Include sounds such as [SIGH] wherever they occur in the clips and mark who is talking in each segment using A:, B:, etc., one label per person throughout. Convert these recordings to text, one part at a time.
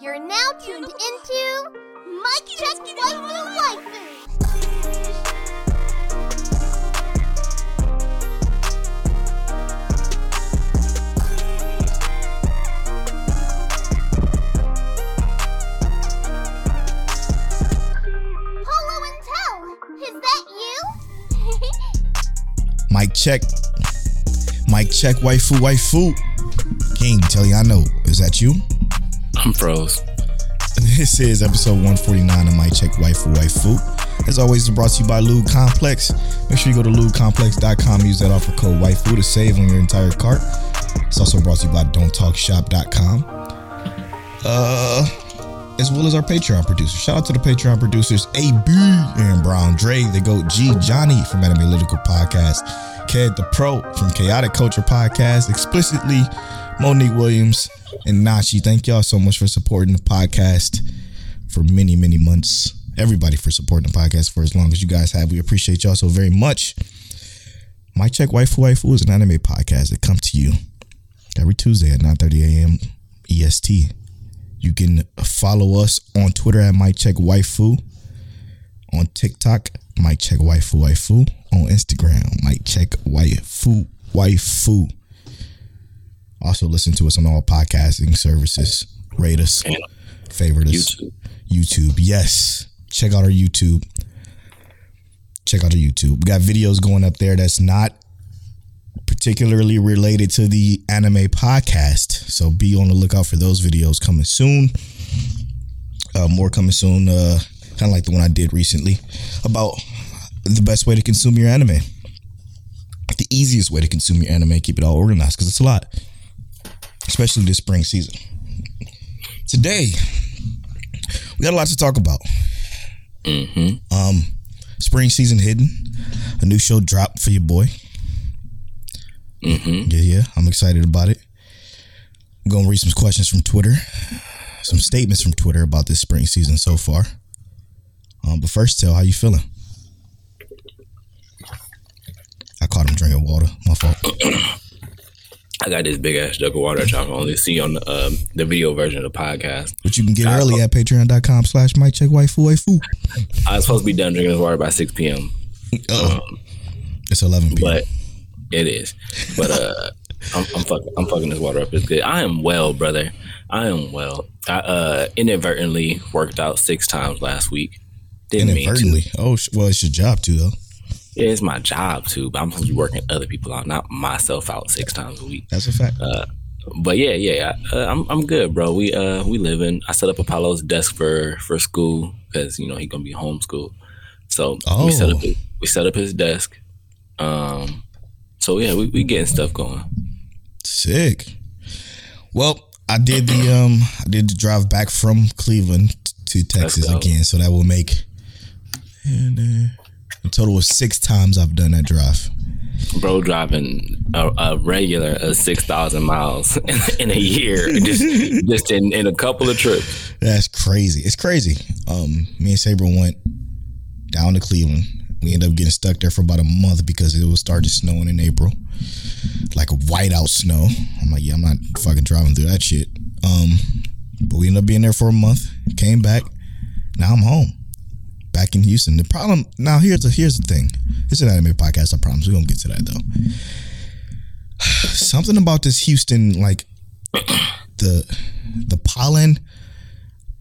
A: You're now tuned into Mic Check Waifu Waifu. Polo and Tell, is that you?
B: Mic check. Mic check. Waifu, waifu. King, Teliano, is that you?
C: I'm froze. [LAUGHS]
B: This is episode 149 of Mic Check Waifu Waifu. As always, it's brought to you by Lube Complex. Make sure you go to lubecomplex.com, use that offer code Waifu to save on your entire cart. It's also brought to you by don'ttalkshop.com. Uh, as well as our Patreon producers. Shout out to the Patreon producers, AB and Brown Dre, the GOAT G, Johnny from Anime Analytical Podcast, Ked the Pro from Chaotic Culture Podcast, explicitly Monique Williams, and Nashi. Thank y'all so much for supporting the podcast for many, many months. Everybody for supporting the podcast for as long as you guys have. We appreciate y'all so very much. Mic Check Waifu Waifu is an anime podcast that comes to you every Tuesday at 9:30 a.m. EST. You can follow us on Twitter at Mic Check Waifu, on TikTok, Mic Check Waifu Waifu, on Instagram, Mic Check Waifu Waifu. Also, listen to us on all podcasting services. Rate us,
C: And
B: favorite us.
C: YouTube.
B: YouTube. Yes. Check out our YouTube. Check out our YouTube. We got videos going up there that's not particularly related to the anime podcast. So be on the lookout for those videos coming soon. Uh, more coming soon. Uh, kind of like the one I did recently about the best way to consume your anime. The easiest way to consume your anime. Keep it all organized because it's a lot, especially this spring season. Today, we got a lot to talk about. Um, spring season hidden. A new show dropped for your boy.
C: Mm-hmm.
B: Yeah, yeah. I'm excited about it. I'm gonna read some questions from Twitter, some statements from Twitter about this spring season so far. Um, but first, tell how you feeling. I caught him drinking water. My fault.
C: I got this big ass jug of water that y'all can only see on the, um, the video version of the podcast.
B: But you can get early at patreon.com slash mic check waifu waifu.
C: I was supposed to be done drinking this water by 6 p.m.,
B: Uh-oh. It's 11 p.m.
C: but it is. But uh, [LAUGHS] I'm, I'm fucking I'm fucking this water up. It's good. I am well, brother. I am well. I uh, inadvertently worked out six times last week. Didn't.
B: Inadvertently. Oh, well, it's your job too, though.
C: Yeah, it's my job too, but I'm supposed to be working other people out, not myself out six times a week.
B: That's a fact.
C: But yeah, yeah, I- uh, I'm I'm good, bro. We uh we living. I set up Apollo's desk for for school because you know he gonna be homeschooled. So we set up
B: Oh.
C: we set up his desk. Um, so yeah, we we getting stuff going.
B: Sick. Well, I did the um I did the drive back from Cleveland to Texas again, so that will make and uh, a total of six times I've done that drive.
C: Bro, driving a, a regular uh, six thousand miles [LAUGHS] in, in a year, just [LAUGHS] just in, in a couple of trips.
B: That's crazy. It's crazy. Um, me and Saber went down to Cleveland. We ended up getting stuck there for about a month because it was started snowing in April, like a whiteout snow. I'm like, yeah, I'm not fucking driving through that shit. Um, but we ended up being there for a month. Came back. Now I'm home, back in Houston. The problem now here's the here's the thing. It's an anime podcast. I promise we're gonna get to that though. [SIGHS] Something about this Houston, like [CLEARS THROAT] the the pollen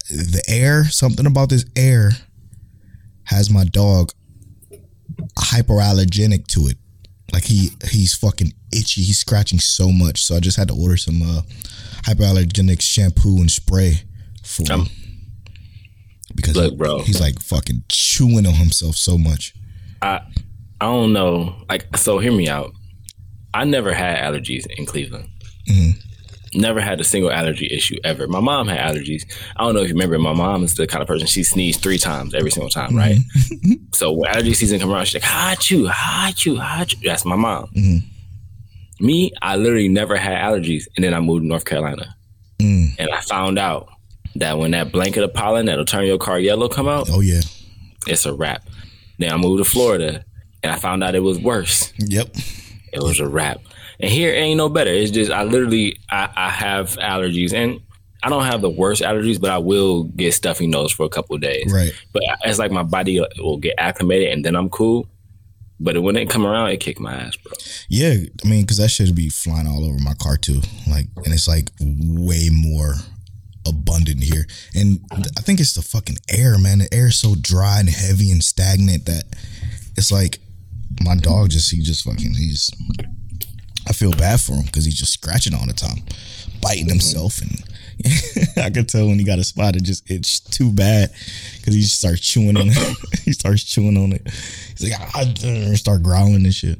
B: the air, something about this air has my dog hyperallergenic to it. Like he he's fucking itchy. He's scratching so much. So I just had to order some uh, hyperallergenic shampoo and spray for him.
C: Um,
B: Because
C: look, bro.
B: he's like fucking chewing on himself so much.
C: I I don't know. Like, so hear me out. I never had allergies in Cleveland. Mm-hmm. Never had a single allergy issue ever. My mom had allergies. I don't know if you remember. My mom is the kind of person she sneezed three times every single time, mm-hmm. right? [LAUGHS] so when allergy season come around, she's like, "Hot you, hot you, hot you." That's my mom. Mm-hmm. Me, I literally never had allergies, and then I moved to North Carolina, mm. and I found out that when that blanket of pollen that'll turn your car yellow come out,
B: Oh yeah.
C: it's a wrap. Then I moved to Florida, and I found out it was worse.
B: Yep.
C: it was a wrap. And here ain't no better. It's just I literally I, I have allergies and I don't have the worst allergies, but I will get stuffy nose for a couple days.
B: Right.
C: But it's like my body will get acclimated and then I'm cool. But when it come around, it kick my ass, bro.
B: Yeah, I mean, because that should be flying all over my car too. Like, and it's like way more abundant here. And I think it's the fucking air, man. The air is so dry and heavy and stagnant that it's like my dog just he just fucking he's. I feel bad for him because he's just scratching all the time, biting himself, and [LAUGHS] I could tell when he got a spot. It just it's too bad because he just starts chewing on it. [LAUGHS] he starts chewing on it. He's like, ah, start growling and shit.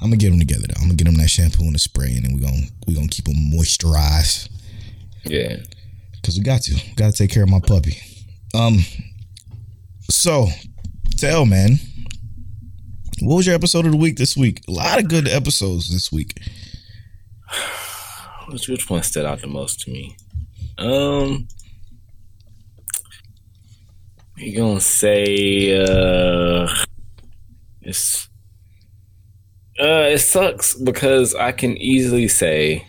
B: I'm gonna get him together though. I'm gonna get him that shampoo and the spray, and then we're gonna we're gonna keep him moisturized.
C: Yeah,
B: because we got to got to take care of my puppy. Um, so tell man, what was your episode of the week this week? A lot of good episodes this week. [SIGHS]
C: Which which one stood out the most to me? Um, you gonna say uh, it's uh, it sucks because I can easily say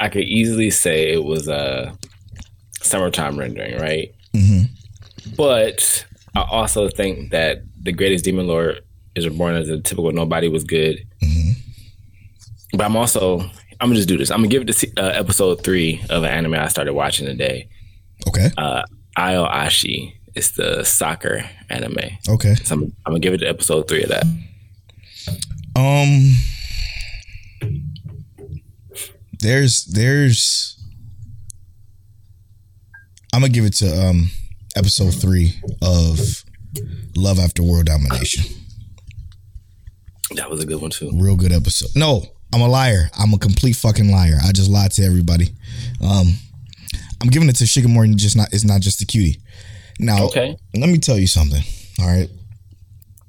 C: I could easily say it was a summertime rendering, right?
B: Mm-hmm.
C: But I also think that the greatest demon lord is reborn as a typical nobody was good.
B: Mm-hmm.
C: But I'm also I'm gonna just do this. I'm gonna give it to uh, episode three of an anime I started watching today.
B: Okay.
C: Uh, Aoashi. It's the soccer anime.
B: Okay.
C: So I'm, I'm gonna give it to episode three of that.
B: Um. There's there's. I'm gonna give it to um episode three of Love After World Domination.
C: That was a good one too.
B: Real good episode. No, I'm a liar. I'm a complete fucking liar. I just lied to everybody. Um, I'm giving it to Shikimori. Just not. It's not just a cutie. Now,
C: Okay.
B: let me tell you something. All right.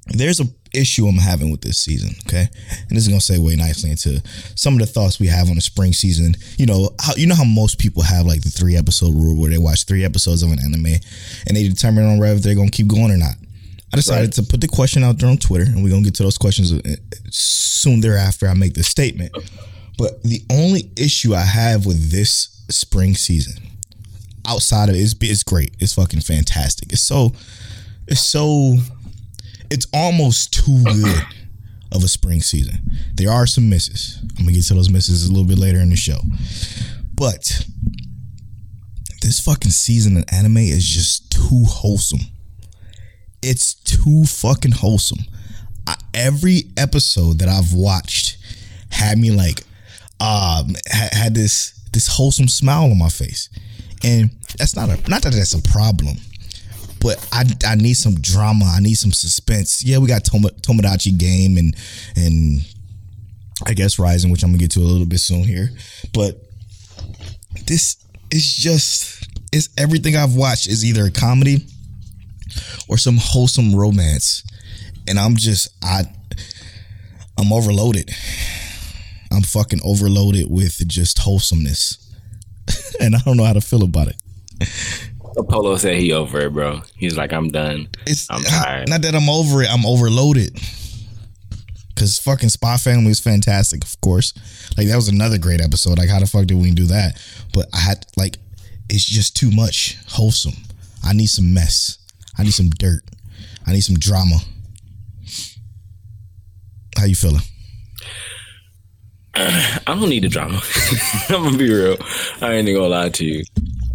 B: There's a issue I'm having with this season. Okay, and this is gonna segue nicely into some of the thoughts we have on the spring season. You know how you know how most people have like the three episode rule where they watch three episodes of an anime and they determine on whether they're gonna keep going or not. I decided
C: Right.
B: to put the question out there on Twitter, and we're gonna get to those questions uh, soon thereafter. I make this statement. But the only issue I have with this spring season, outside of it, it's, it's great. It's fucking fantastic. It's so, it's so, it's almost too good of a spring season. There are some misses. I'm gonna get to those misses a little bit later in the show. But this fucking season of anime is just too wholesome. It's too fucking wholesome. I, every episode that I've watched had me like, um, ha- had this this wholesome smile on my face, and that's not a not that that's a problem, but I I need some drama. I need some suspense. Yeah, we got Tom- Tomodachi Game and and I guess Rising, which I'm gonna get to a little bit soon here, but this is just it's everything I've watched is either a comedy or some wholesome romance, and I'm just I I'm overloaded. I'm fucking overloaded with just wholesomeness, [LAUGHS] and I don't know how to feel about it.
C: Apollo said he over it, bro. He's like, I'm done.
B: It's
C: I'm tired.
B: not that I'm over it. I'm overloaded. Cause fucking Spy Family is fantastic, of course. Like that was another great episode. Like how the fuck did we do that? But I had like, it's just too much wholesome. I need some mess. I need some dirt. I need some drama. How you feeling? [SIGHS]
C: I don't need the drama. [LAUGHS] I'm gonna be real. I ain't gonna lie to you.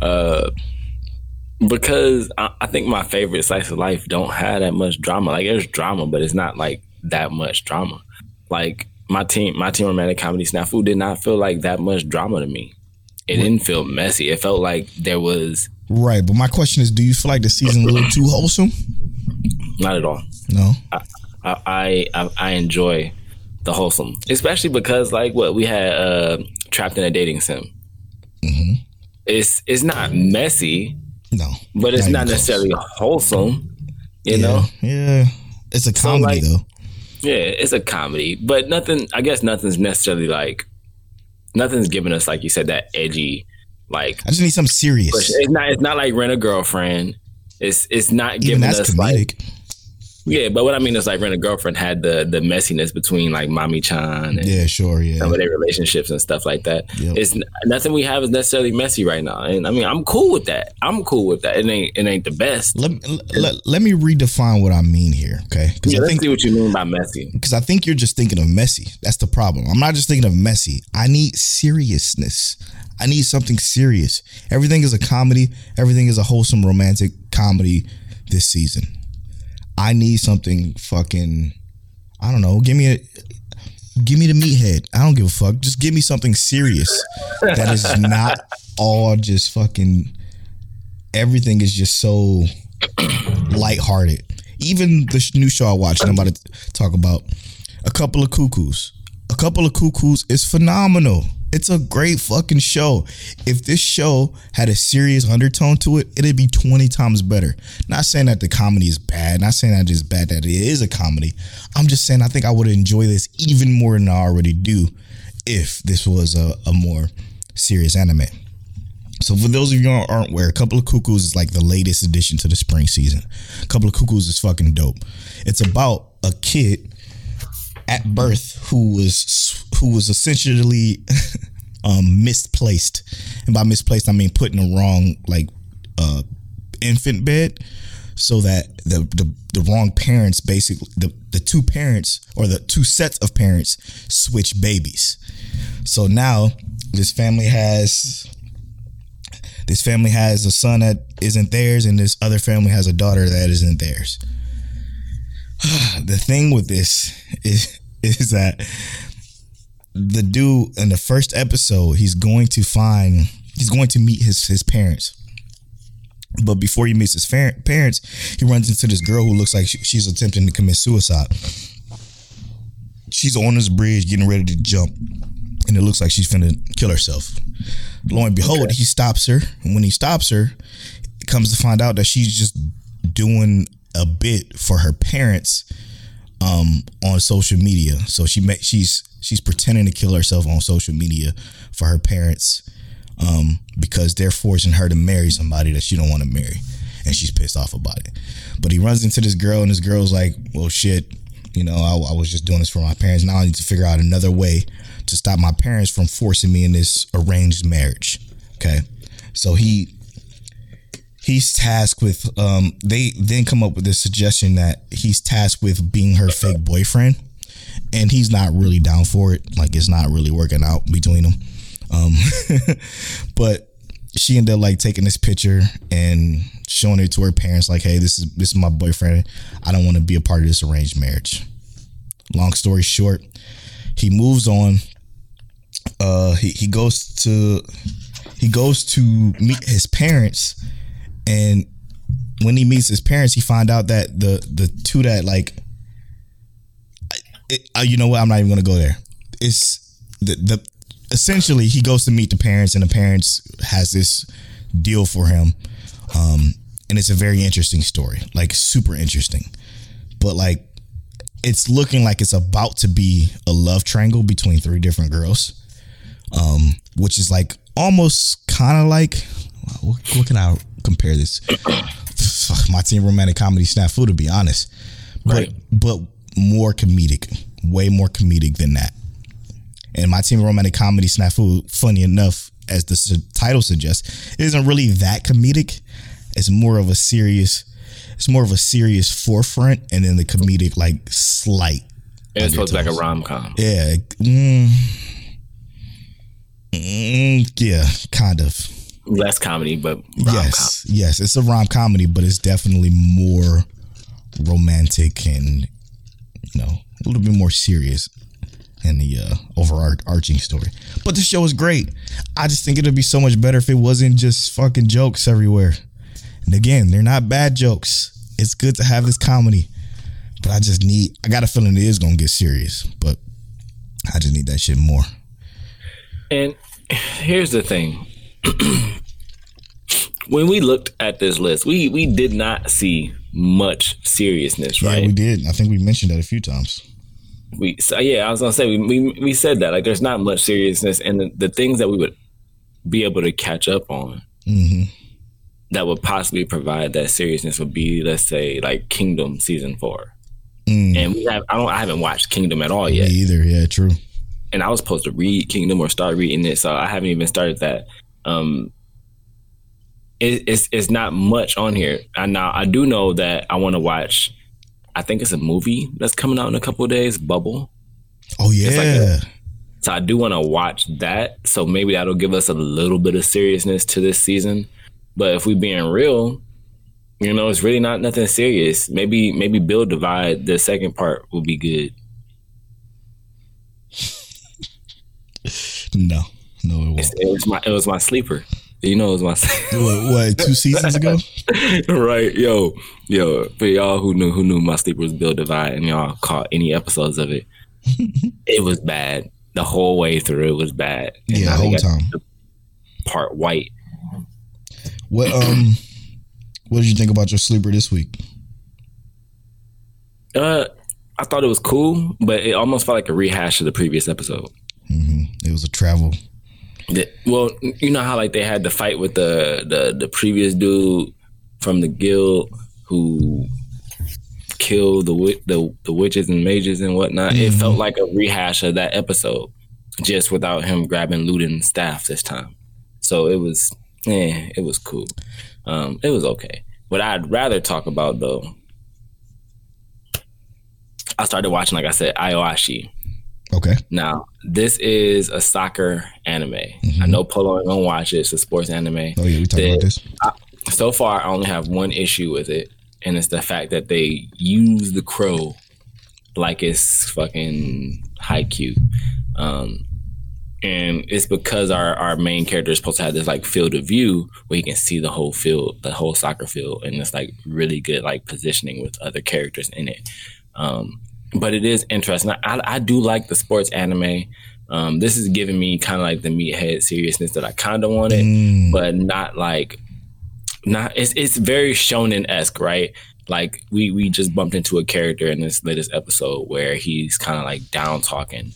C: Uh, because I, I think my favorite slice of life don't have that much drama. Like there's drama, but it's not like that much drama. Like my team, my team romantic comedy snafu did not feel like that much drama to me. It didn't feel messy. It felt like there was
B: Right, but my question is, do you feel like the season a little too wholesome?
C: not at all.
B: No.
C: I, I I I enjoy the wholesome, especially because like what we had uh, trapped in a dating sim.
B: Mm-hmm.
C: It's it's not messy,
B: No.
C: but it's not
B: close.
C: necessarily wholesome. You
B: yeah.
C: know,
B: Yeah. It's a comedy
C: like-
B: though.
C: yeah, it's a comedy, but nothing. I guess nothing's necessarily like nothing's giving us like you said that edgy like.
B: I just need something serious.
C: It's not. It's not like rent a girlfriend. It's it's not giving us like
B: comedic.
C: Yeah, but what I mean is like Rent a Girlfriend had the the messiness between like Mami-chan and
B: Yeah, sure, yeah.
C: some of their relationships and stuff like that.
B: Yep.
C: It's nothing we have is necessarily messy right now, and I mean I'm cool with that. I'm cool with that. It ain't it ain't the best.
B: Let, let, let me redefine what I mean here, okay? Because
C: Yeah,
B: I
C: let's
B: think
C: see what you mean by messy.
B: because I think you're just thinking of messy. That's the problem. I'm not just thinking of messy. I need seriousness. I need something serious. Everything is a comedy. Everything is a wholesome romantic comedy this season. I need something fucking. I don't know. Give me a. Give me the meathead. I don't give a fuck. Just give me something serious that is [LAUGHS] not all just fucking. Everything is just so lighthearted. Even the new show I watched, and I'm about to talk about, a couple of cuckoos. A couple of cuckoos is phenomenal. It's a great fucking show. If this show had a serious undertone to it, it'd be 20 times better. Not saying that the comedy is bad, not saying that it's bad that it is a comedy. I'm just saying I think I would enjoy this even more than I already do if this was a, a more serious anime. So for those of you who aren't aware, a couple of cuckoos is like the latest addition to the spring season. A couple of cuckoos is fucking dope. It's about a kid at birth who was who was essentially [LAUGHS] um, misplaced, and by misplaced I mean put in the wrong like uh, infant bed, so that the, the the wrong parents basically the the two parents or the two sets of parents switch babies. So now this family has this family has a son that isn't theirs, and this other family has a daughter that isn't theirs. [SIGHS] the thing with this is is that the dude in the first episode, he's going to find he's going to meet his his parents. But before he meets his parents, he runs into this girl who looks like she- she's attempting to commit suicide. She's on this bridge getting ready to jump, and it looks like she's finna kill herself. Lo and behold, he stops her. And when he stops her, it comes to find out that she's just doing a bit for her parents um, on social media. So she ma- she's she's pretending to kill herself on social media for her parents um, because they're forcing her to marry somebody that she don't want to marry, and she's pissed off about it. But he runs into this girl, and this girl's like, "Well, shit, you know, I, I was just doing this for my parents. Now I need to figure out another way to stop my parents from forcing me in this arranged marriage." Okay, so he he's tasked with um they then come up with this suggestion that he's tasked with being her fake boyfriend. And he's not really down for it. Like it's not really working out between them. Um [LAUGHS] but she ended up like taking this picture and showing it to her parents like hey this is this is my boyfriend. I don't want to be a part of this arranged marriage. Long story short he moves on. Uh he, he goes to he goes to meet his parents and when he meets his parents, he find out that the the two that like, it, uh, you know what? I'm not even gonna go there. It's the the essentially he goes to meet the parents, and the parents has this deal for him, um, and it's a very interesting story, like super interesting, but like it's looking like it's about to be a love triangle between three different girls, um, which is like almost kind of like what, what can I compare this? Fuck, my team romantic comedy snafu to be honest, but
C: Right.
B: but more comedic, way more comedic than that. And my team romantic comedy snafu, funny enough, as the su- title suggests, isn't really that comedic. It's more of a serious. It's more of a serious forefront, and then the comedic like slight.
C: And it's supposed to like a rom com.
B: Yeah. Mm, mm, yeah, kind of.
C: Less comedy, but rom com.
B: Yes, yes, it's a rom comedy, but it's definitely more romantic and you know a little bit more serious in the uh, overarching story. But the show is great. I just think it'd be so much better if it wasn't just fucking jokes everywhere. And again, they're not bad jokes. It's good to have this comedy, but I just need. I got a feeling it is gonna get serious, but I just need that shit more.
C: And [SIGHS] here's the thing. [CLEARS THROAT] when we looked at this list, we we did not see much seriousness, right?
B: Yeah, we did. I think we mentioned that a few times.
C: we so yeah, I was gonna say we we, we said that like there's not much seriousness, and the, the things that we would be able to catch up on
B: Mm-hmm.
C: that would possibly provide that seriousness would be let's say like Kingdom season four. Mm. And we have I don't I haven't watched Kingdom at all yet.
B: Me either. Yeah, true.
C: And I was supposed to read Kingdom or start reading it, so I haven't even started that. Um, it, it's it's not much on here. And now I do know that I want to watch. I think it's a movie that's coming out in a couple days. Bubble.
B: Oh yeah. Like a,
C: so I do want to watch that. So maybe that'll give us a little bit of seriousness to this season. But if we being real, you know, it's really not nothing serious. Maybe maybe Build Divide, the second part will be good. [LAUGHS]
B: no, no, it
C: won't. It was my it was my sleeper. You know, it was my [LAUGHS]
B: what, what two seasons ago, [LAUGHS]
C: right? Yo, yo, for y'all who knew who knew my sleeper was Build Divide, and y'all caught any episodes of it, [LAUGHS] it was bad the whole way through. It was bad.
B: And yeah, the whole time.
C: Part white.
B: What [CLEARS THROAT] um what did you think about your sleeper this week?
C: Uh, I thought it was cool, but it almost felt like a rehash of the previous episode.
B: Mm-hmm. It was a travel.
C: The, well, you know how like they had the fight with the the the previous dude from the guild who killed the the, the witches and mages and whatnot. Mm-hmm. It felt like a rehash of that episode, just without him grabbing Ludin's staff this time. So it was, yeah, it was cool. Um, it was okay. What I'd rather talk about though, I started watching, like I said, Aoashi.
B: Okay.
C: Now, this is a soccer anime. Mm-hmm. I know Polo ain't gonna watch it. It's a sports anime.
B: Oh yeah, we talked about this.
C: I, so far, I only have one issue with it, and it's the fact that they use the crow like it's fucking Haikyuu. Um, and it's because our our main character is supposed to have this like field of view where he can see the whole field, the whole soccer field, and it's like really good like positioning with other characters in it. Um, but it is interesting. I, I do like the sports anime. Um, this is giving me kind of like the meathead seriousness that I kind of wanted, mm. but not like not. It's it's very shonen esque, right? Like we we just bumped into a character in this latest episode where he's kind of like down talking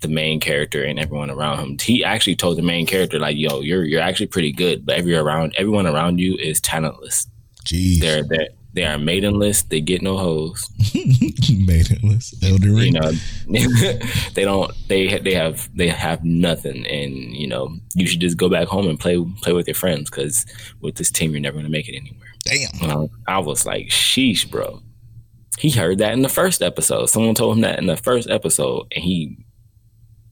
C: the main character and everyone around him. He actually told the main character like, "Yo, you're you're actually pretty good, but every around everyone around you is talentless.
B: Jeez,
C: they're they they are maidenless. They get no hoes. [LAUGHS]
B: maidenless, elder
C: You know, [LAUGHS] they don't. They they have they have nothing, and you know, you should just go back home and play play with your friends because with this team, you're never gonna make it anywhere.
B: Damn.
C: Um, I was like, sheesh, bro. He heard that in the first episode. Someone told him that in the first episode, and he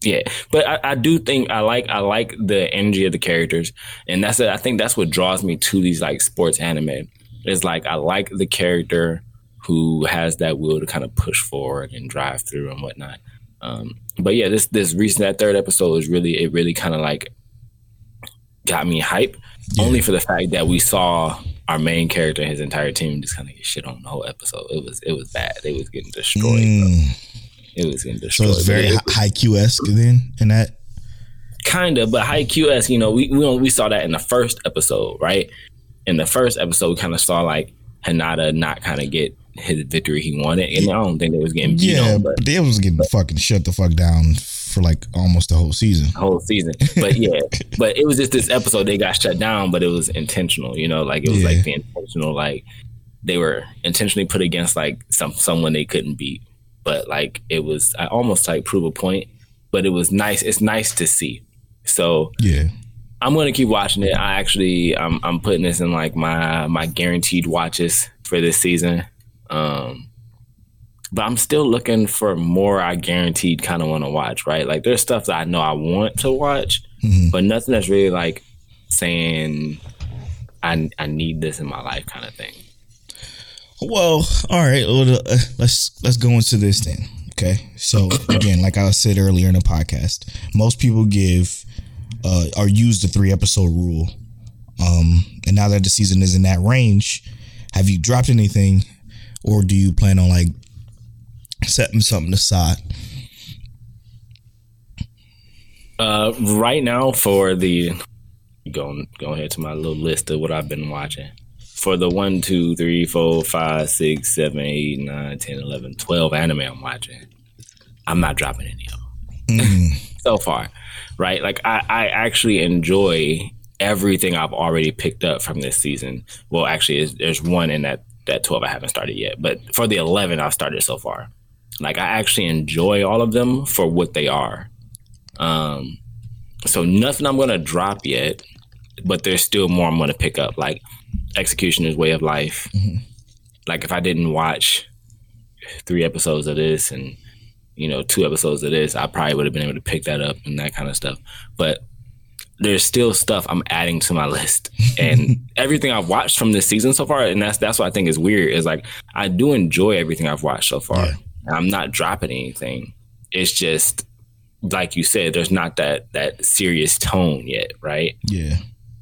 C: yeah, but I, I, do think I like I like the energy of the characters, and that's it. I think that's what draws me to these like sports anime. Is like I like the character who has that will to kind of push forward and drive through and whatnot. Um, but yeah, this this recent that third episode is really it really kind of like got me hype, yeah. only for the fact that we saw our main character and his entire team just kind of get shit on the whole episode. It was it was bad. They was getting destroyed. Mm. It was getting destroyed.
B: So it's very it, Haikyuu esque then in that.
C: Kinda, but Haikyuu esque. You know, we we we saw that in the first episode, right? In the first episode, we kind of saw like Hanada not kind of get his victory he wanted, and I don't think they was getting beat yeah, on, but
B: they was getting but, fucking shut the fuck down for like almost the whole season.
C: Whole season, but yeah, [LAUGHS] but it was just this episode they got shut down, but it was intentional. You know, like it was yeah. like the intentional, like they were intentionally put against like some someone they couldn't beat but like it was I almost like prove a point, but it was nice. It's nice to see. So
B: yeah.
C: I'm gonna keep watching it. I actually I'm I'm putting this in like my my guaranteed watches for this season. Um but I'm still looking for more I guaranteed kind of want to watch, right? Like there's stuff that I know I want to watch, mm-hmm. but nothing that's really like saying I I need this in my life kind of thing.
B: Well, all right. Well, uh, let's let's go into this then. Okay. So again, like I said earlier in the podcast, most people give uh, or use the three episode rule. Um, and now that the season is in that range, have you dropped anything, or do you plan on like setting something aside?
C: Uh, right now for the going go ahead to my little list of what I've been watching for the one, two, three, four, five, six, seven, eight, nine, 10, 11, 12 anime I'm watching, I'm not dropping any of them mm. [LAUGHS] so far, right? Like I, I actually enjoy everything I've already picked up from this season. Well, actually, there's one in that that 12 I haven't started yet. But for the 11 I've started so far. Like I actually enjoy all of them for what they are. Um so nothing I'm gonna drop yet, but there's still more I'm gonna pick up. Like Executioner's Way of Life. Mm-hmm. Like if I didn't watch three episodes of this and you know two episodes of this, I probably would have been able to pick that up and that kind of stuff. But there's still stuff I'm adding to my list, [LAUGHS] and everything I've watched from this season so far, and that's that's what I think is weird. Is like I do enjoy everything I've watched so far. Yeah. I'm not dropping anything. It's just like you said, there's not that that serious tone yet, right?
B: Yeah.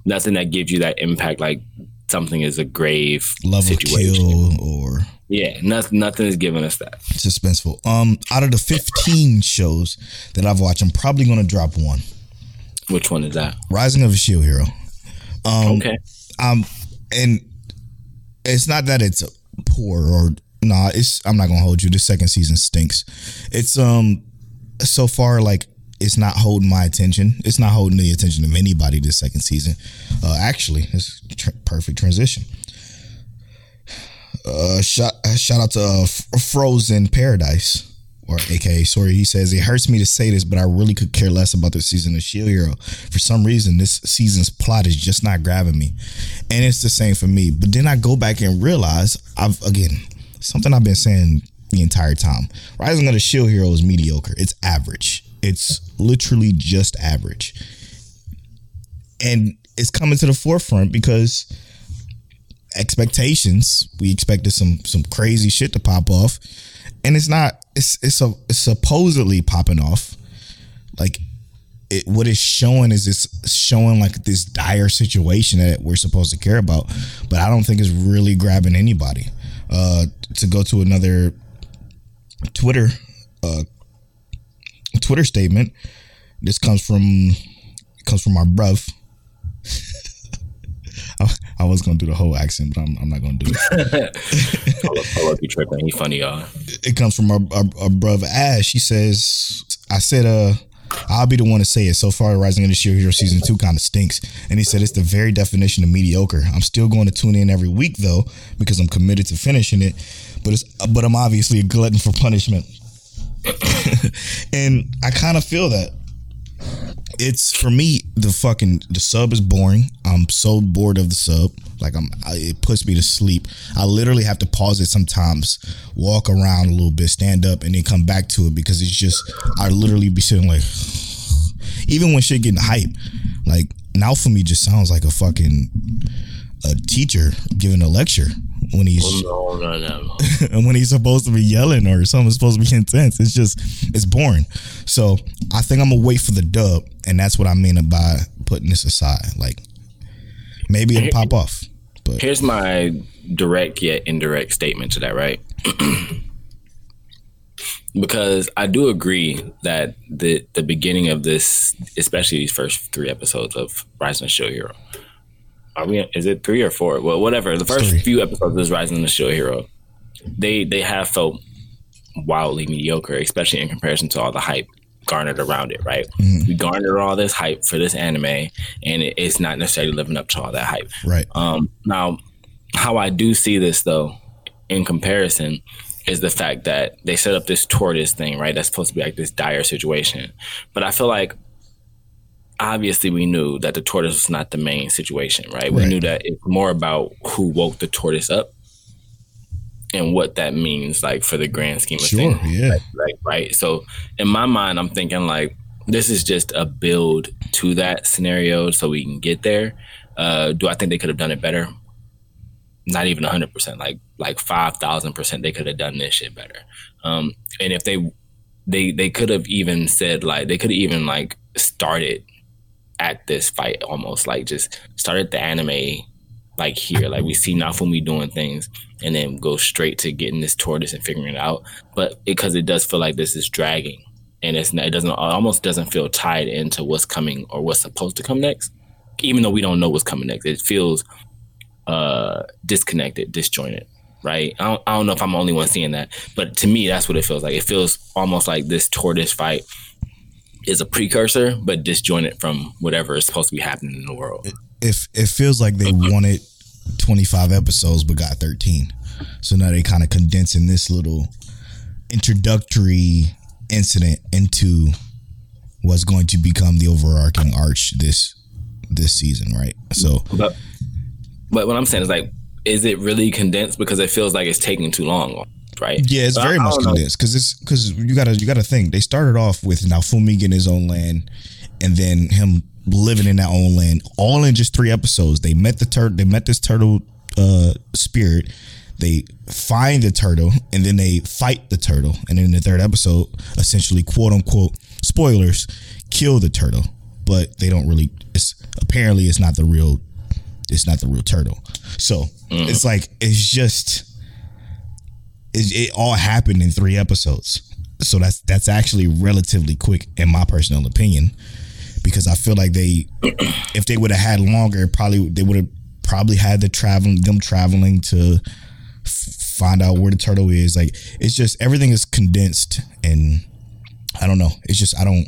C: Nothing that gives you that impact like something is a grave
B: love situation or
C: yeah, nothing nothing is giving us that.
B: Suspenseful. Um out of the 15 shows that I've watched, I'm probably gonna drop one.
C: Which one is that?
B: Rising of a Shield Hero.
C: Um Okay.
B: Um and it's not that it's poor or nah, it's I'm not gonna hold you. The second season stinks. It's um so far like it's not holding my attention. It's not holding the attention of anybody this second season. Uh, actually, it's tr- perfect transition. Uh, shout shout out to uh, Frozen Paradise or AKA sorry. He says it hurts me to say this, but I really could care less about this season of Shield Hero. For some reason, this season's plot is just not grabbing me, and it's the same for me. But then I go back and realize I've again something I've been saying the entire time. Rising of the Shield Hero is mediocre. It's average. It's literally just average. And it's coming to the forefront because expectations, we expected some some crazy shit to pop off. And it's not it's it's a it's supposedly popping off. Like it, what it's showing is it's showing like this dire situation that we're supposed to care about, but I don't think it's really grabbing anybody. Uh, to go to another Twitter uh, Twitter statement. This comes from comes from our bruv. I, [LAUGHS] I, was gonna do the whole accent, but I'm, I'm not gonna do
C: it. [LAUGHS] I love you tripping. He funny, y'all.
B: It comes from our, our, our bruv Ash. She says, "I said, uh." I'll be the one to say it. So far, Rising of the Shield Hero season two kind of stinks. And he said it's the very definition of mediocre. I'm still going to tune in every week though because I'm committed to finishing it. But it's but I'm obviously a glutton for punishment. [LAUGHS] and I kind of feel that. It's for me the fucking the sub is boring. I'm so bored of the sub. Like I'm, I, it puts me to sleep. I literally have to pause it sometimes, walk around a little bit, stand up, and then come back to it because it's just I literally be sitting like, [SIGHS] even when shit getting hype, like now for me just sounds like a fucking a teacher giving a lecture when he's
C: no, no, no.
B: and when he's supposed to be yelling or something's supposed to be intense. It's just it's boring. So I think I'm gonna wait for the dub, and that's what I mean by putting this aside. Like maybe it'll pop off. But
C: here's my direct yet indirect statement to that, right? [CLEARS THROAT] because I do agree that the the beginning of this, especially these first three episodes of Rising of Shield Hero, are we? Is it three or four? Well, whatever. The first few episodes of Rising the Shield Hero, they they have felt wildly mediocre, especially in comparison to all the hype garnered around it. Right? Mm-hmm. We garnered all this hype for this anime, and it, it's not necessarily living up to all that hype.
B: Right.
C: Um. Now, how I do see this though, in comparison, is the fact that they set up this tortoise thing, right? That's supposed to be like this dire situation, but I feel like obviously we knew that the tortoise was not the main situation, right? right? We knew that it's more about who woke the tortoise up and what that means, like for the grand scheme of
B: sure,
C: things.
B: Yeah.
C: Like, like, right. So in my mind, I'm thinking like this is just a build to that scenario so we can get there. Uh, do I think they could have done it better? Not even hundred percent, like like five thousand percent, they could have done this shit better. Um, and if they they they could have even said like they could have even like started at this fight almost like just started the anime like here. Like we see Naofumi doing things and then go straight to getting this tortoise and figuring it out. But because it, it does feel like this is dragging and it's not, it doesn't it almost doesn't feel tied into what's coming or what's supposed to come next even though we don't know what's coming next. It feels uh disconnected disjointed right? I don't, I don't know if i'm the only one seeing that but to me that's what it feels like. It feels almost like this tortoise fight is a precursor, but disjointed from whatever is supposed to be happening in the world.
B: If it, it feels like they wanted 25 episodes but got 13. So now they kind of condensing this little introductory incident into what's going to become the overarching arch this this season, right? So,
C: but but what I'm saying is like, is it really condensed because it feels like it's taking too long, right?
B: Yeah, it's
C: but
B: very
C: I,
B: much
C: I
B: condensed because it's because you gotta you gotta think they started off with Naofumi getting his own land, and then him living in that own land, all in just three episodes. They met the turtle. They met this turtle uh, spirit. They find the turtle, and then they fight the turtle, and then in the third episode, essentially, quote unquote, spoilers, kill the turtle. But they don't really. It's apparently it's not the real. It's not the real turtle. So mm. it's like it's just. It, it all happened in three episodes. So that's that's actually relatively quick, in my personal opinion because I feel like they, [CLEARS THROAT] if they would have had longer, probably they would have probably had the traveling them traveling to f- find out where the turtle is. Like it's just everything is condensed, and I don't know. It's just I don't.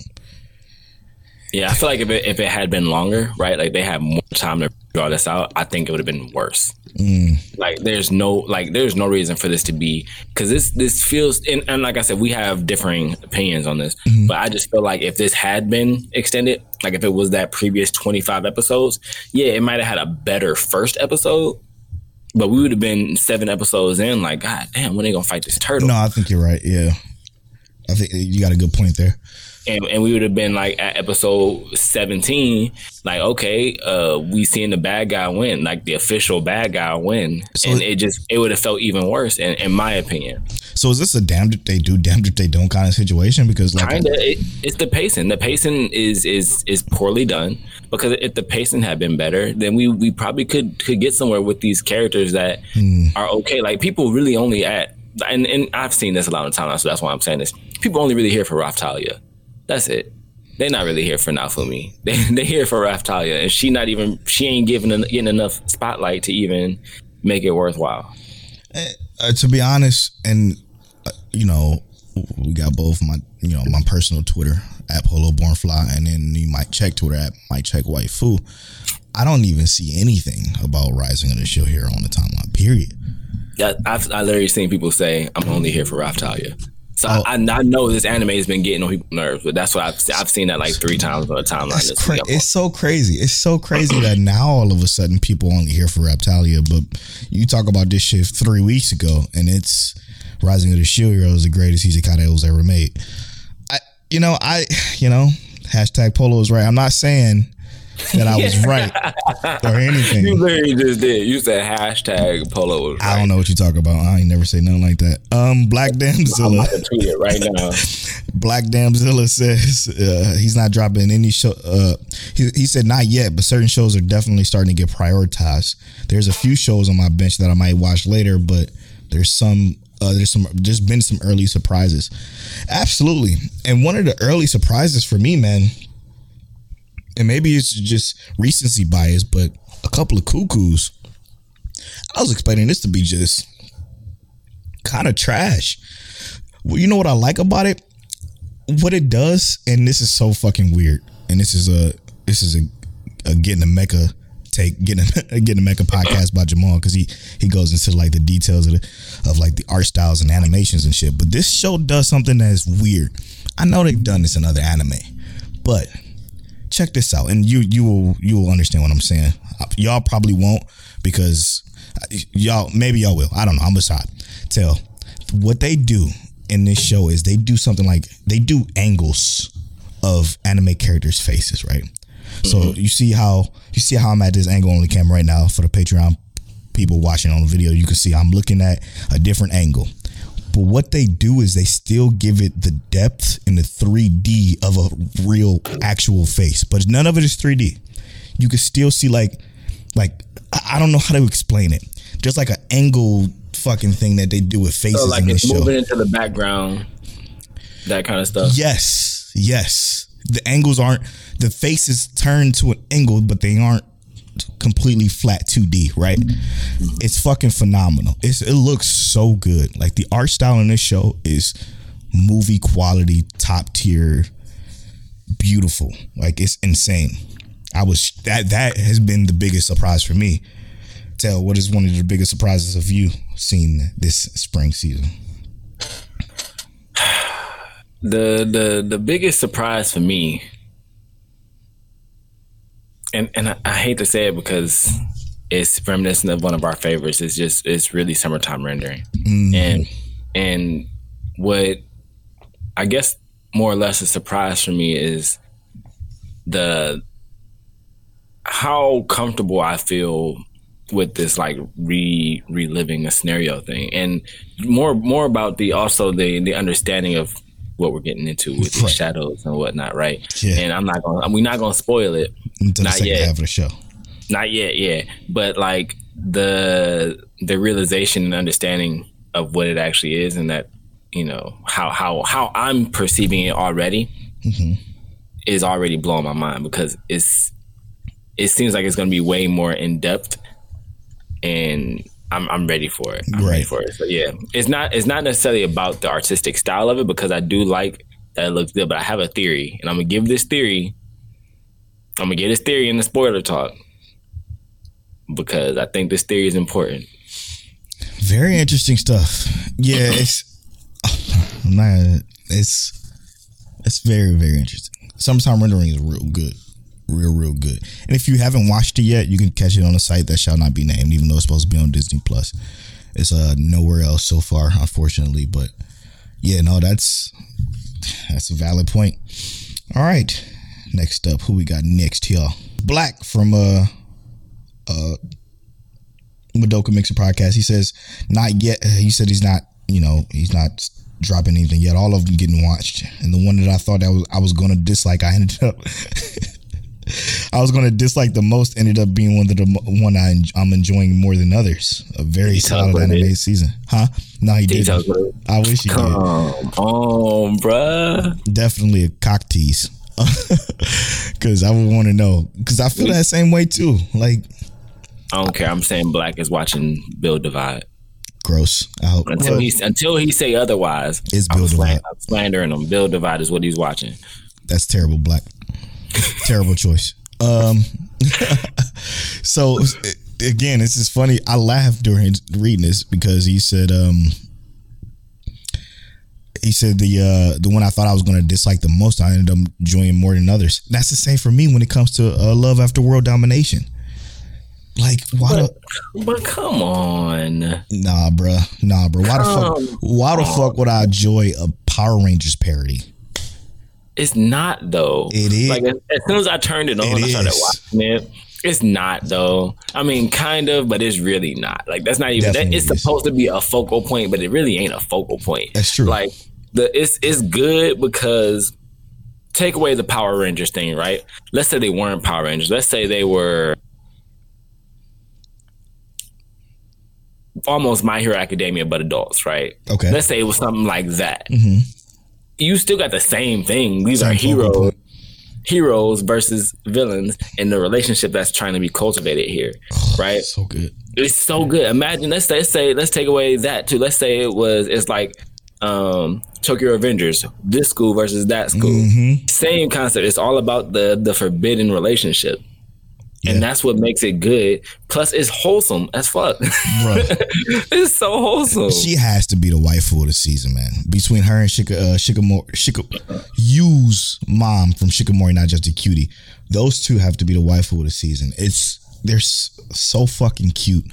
C: Yeah, I feel like if it if it had been longer, right? Like they had more time to draw this out, I think it would have been worse. Mm. Like there's no like there's no reason for this to be because this this feels and, and, like I said we have differing opinions on this, mm-hmm. but I just feel like if this had been extended, like if it was that previous 25 episodes, yeah, it might have had a better first episode. But we would have been seven episodes in, like, God damn, when they gonna fight this turtle?
B: No, I think you're right. Yeah, I think you got a good point there
C: and, and we would have been like at episode 17 like okay uh we seen the bad guy win like the official bad guy win so and it, it just it would have felt even worse in, in my opinion
B: so is this a damned if they do damned if they don't kind of situation because like
C: Kinda, it, it's the pacing the pacing is is is poorly done because if the pacing had been better then we we probably could could get somewhere with these characters that hmm. are okay like people really only at and, and I've seen this a lot of times, so that's why I'm saying this. People only really here for Raphtalia. That's it. They're not really here for Naofumi. [LAUGHS] They they here for Raphtalia, and she not even she ain't giving getting enough spotlight to even make it worthwhile.
B: Uh, to be honest, and uh, you know, we got both my you know my personal Twitter at Polo Born Fly, and then you might check Twitter at Mic Check Waifu. I don't even see anything about Rising of the Shield Hero on the timeline. Period.
C: Yeah, I've I literally seen people say I'm only here for Raphtalia. So oh. I, I, know this anime has been getting on people's nerves, but that's what I've I've seen that like three times on the timeline.
B: Cra- it's so crazy. It's so crazy that now all of a sudden people only here for Raphtalia, but you talk about this shit three weeks ago, and it's Rising of the Shield Hero is the greatest that was ever made. I, you know, I, you know, hashtag Polo is right. I'm not saying that I was right [LAUGHS] or anything.
C: You literally just did. You said hashtag polo. Right.
B: I don't know what you talk about. I ain't never say nothing like that. Um, Black Damzilla.
C: I'm tweet it right now. [LAUGHS]
B: Black Damzilla says uh, he's not dropping any show. Uh, he, he said not yet, but certain shows are definitely starting to get prioritized. There's a few shows on my bench that I might watch later, but there's some uh, there's some there's been some early surprises absolutely and one of the early surprises for me man and maybe it's just recency bias, but a couple of cuckoos. I was expecting this to be just kind of trash. Well, you know what I like about it? What it does, and this is so fucking weird. And this is a this is a, a getting a mecca take getting a, [LAUGHS] getting a mecca podcast by Jamal because he he goes into like the details of the, of like the art styles and animations and shit. But this show does something that's weird. I know they've done this in other anime, but check this out, and you you will you will understand what I'm saying. Y'all probably won't because y'all maybe y'all will. I don't know. I'm beside. Tell what they do in this show is they do something like they do angles of anime characters' faces, right? Mm-hmm. So you see how you see how I'm at this angle on the camera right now for the Patreon people watching on the video. You can see I'm looking at a different angle. But what they do is they still give it the depth and the 3D of a real actual face. But none of it is 3D. You can still see like like I don't know how to explain it. Just like an angle fucking thing that they do with faces so like in the show.
C: Moving into the background, that kind of stuff.
B: Yes, yes. The angles aren't the faces turn to an angle, but they aren't completely flat 2D, right? It's fucking phenomenal. It's it looks so good. Like the art style in this show is movie quality, top tier, beautiful. Like it's insane. I was that that has been the biggest surprise for me. tell, what is one of the biggest surprises of you seeing this spring season?
C: The the the biggest surprise for me, and and I, I hate to say it because it's reminiscent of one of our favorites. It's just it's really summertime rendering, mm. and and what I guess more or less a surprise for me is the how comfortable I feel with this like re reliving a scenario thing and more more about the also the the understanding of what we're getting into with
B: Right.
C: shadows and whatnot right
B: Yeah.
C: and i'm not gonna we're not gonna spoil it
B: Into the
C: Not
B: second
C: yet.
B: half of the show.
C: not yet yeah but like the the realization and understanding of what it actually is and that you know how how how i'm perceiving it already mm-hmm. is already blowing my mind because it's it seems like it's going to be way more in depth and I'm I'm ready for it. I'm ready for it. So yeah, it's not it's not necessarily about the artistic style of it because I do like that it looks good, but I have a theory, and I'm gonna give this theory. I'm gonna get his theory in the spoiler talk because I think this theory is important.
B: Very interesting stuff. Yeah, [CLEARS THROAT] it's I'm not it's it's very, very interesting. Summertime rendering is real good. Real, real good. And if you haven't watched it yet, you can catch it on a site that shall not be named, even though it's supposed to be on Disney Plus. It's uh nowhere else so far, unfortunately. But yeah, no, that's that's a valid point. All right. Next up, who we got next here? Black from uh uh Madoka Mixer podcast. He says not yet. He said he's not. You know, he's not dropping anything yet. All of them getting watched, and the one that I thought that was I was gonna dislike, I ended up. [LAUGHS] I was gonna dislike the most. Ended up being one of the one I, i'm enjoying more than others. A very
C: he
B: solid anime season, huh? No, he
C: He
B: didn't. I wish he did.
C: Come on, bruh.
B: Definitely a cock tease. [LAUGHS] Because I would want to know. Because I feel that same way too. Like
C: I don't care. I'm saying Black is watching Build Divide
B: gross. I hope.
C: until
B: Well,
C: he until he say otherwise.
B: It's
C: I'm
B: Bill
C: slan-
B: Divide.
C: I'm slandering him. Build Divide is what he's watching.
B: That's terrible, Black. [LAUGHS] terrible choice. Um, [LAUGHS] so again, this is funny. I laughed during reading this because he said, um, he said the uh, the one I thought I was going to dislike the most, I ended up enjoying more than others. That's the same for me when it comes to uh, love after world domination. Like, why the
C: But come on.
B: nah, bruh, nah, bro? Why the fuck? Why the fuck would I enjoy a Power Rangers parody?
C: It's not though.
B: It is.
C: Like as, as soon as I turned it on,
B: It
C: I started
B: is.
C: watching it. It's not though. I mean, kind of, but it's really not. Like that's not even. That, it's supposed to be a focal point, but it really ain't a focal point.
B: That's true.
C: Like the it's it's good because take away the Power Rangers thing, right? Let's say they weren't Power Rangers. Let's say they were almost My Hero Academia, but adults, right?
B: Okay. Mm-hmm.
C: Let's say it was something like that. You still got the same thing. These are
B: Same focal
C: heroes,
B: point.
C: heroes versus villains, and the relationship that's trying to be cultivated here, [SIGHS] right?
B: So good.
C: It's so good. Imagine let's say, let's say let's take away that too. Let's say it was it's like um Tokyo Avengers, this school versus that school.
B: Mm-hmm.
C: Same concept. It's all about the the forbidden relationship.
B: Yeah.
C: And that's what makes it good. Plus, it's wholesome as fuck. [LAUGHS] It's so wholesome.
B: She has to be the waifu of the season, man. Between her and Shika, uh, Shikimori, Shika, Yu's mom from Shikimori, not just a cutie. Those two have to be the waifu of the season. It's they're so fucking cute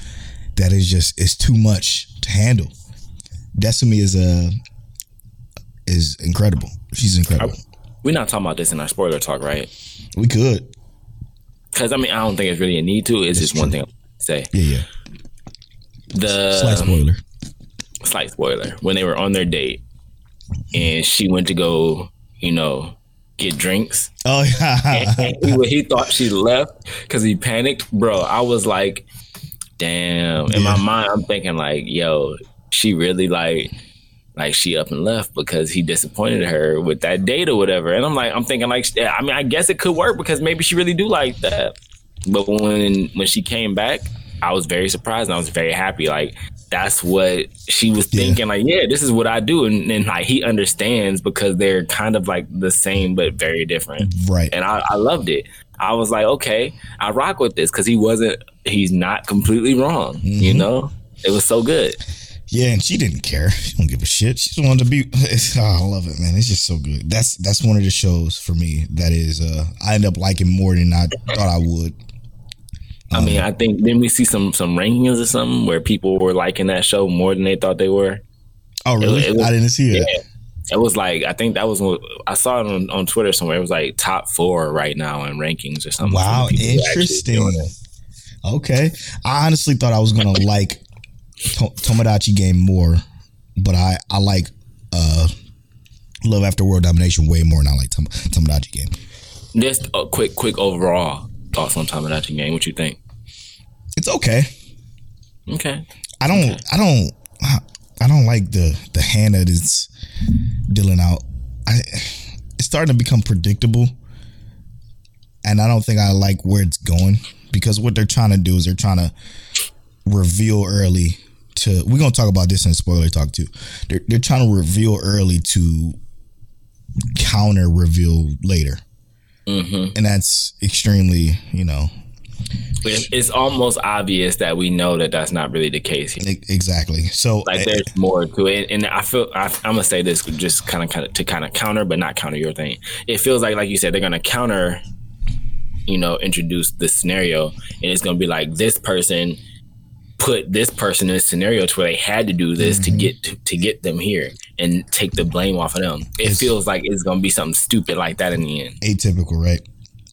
B: that it's just it's too much to handle. Desumi is uh, is incredible. She's incredible.
C: We're not talking about this in our spoiler talk, right?
B: We could,
C: Because I mean, I don't think it's really a need to. It's just one thing I say.
B: yeah, yeah.
C: The
B: Slight spoiler.
C: Um, slight spoiler when they were on their date and she went to go you know get drinks
B: Oh yeah,
C: and he, he thought she left because he panicked bro i was like damn in my mind i'm thinking like yo she really like like she up and left because he disappointed her with that date or whatever and i'm like i'm thinking like i mean i guess it could work because maybe she really do like that but when when she came back i was very surprised and i was very happy like that's what she was
B: Yeah.
C: thinking like yeah this is what i do and, and like he understands because they're kind of like the same but very different
B: right.
C: and I, I loved it I was like, okay, I rock with this because he wasn't, he's not completely wrong. Mm-hmm. You know, it was so good.
B: Yeah, and she didn't care. [LAUGHS] She don't give a shit. She just wanted to be. Oh, [LAUGHS] I love it, man. It's just so good. That's that's one of the shows for me that is. uh I end up liking more than I thought I would.
C: I mean, I think then we see some some rankings or something where people were liking that show more than they thought they were.
B: Oh, really? It, it was, I didn't see it.
C: Yeah, it was like I think that was what I saw it on, on Twitter somewhere. It was like top four right now in rankings or something.
B: Wow, interesting. Okay, I honestly thought I was gonna [LAUGHS] like Tomodachi game more, but I I like uh Love After World Domination way more than I like Tom, Tomodachi game.
C: Just a quick quick overall thoughts on Tomodachi game. What you think?
B: It's okay.
C: Okay.
B: I don't
C: okay.
B: I don't I don't like the the hand that it's dealing out. I it's starting to become predictable. And I don't think I like where it's going because what they're trying to do is they're trying to reveal early to we're gonna talk about this in spoiler talk too. They're they're trying to reveal early to counter reveal later, mm-hmm. and that's extremely you know.
C: It's almost obvious that we know that that's not really the case. Here.
B: Exactly. So
C: like, there's more to it, and I feel I, am gonna say this just kind of kind of to kind of counter, but not counter your thing. It feels like, like you said, they're gonna counter, you know, introduce the scenario, and it's gonna be like this person put this person in a scenario to where they had to do this mm-hmm. to get to, to, get them here and take the blame off of them. It it's, feels like it's gonna be something stupid like that in the end.
B: Atypical, right?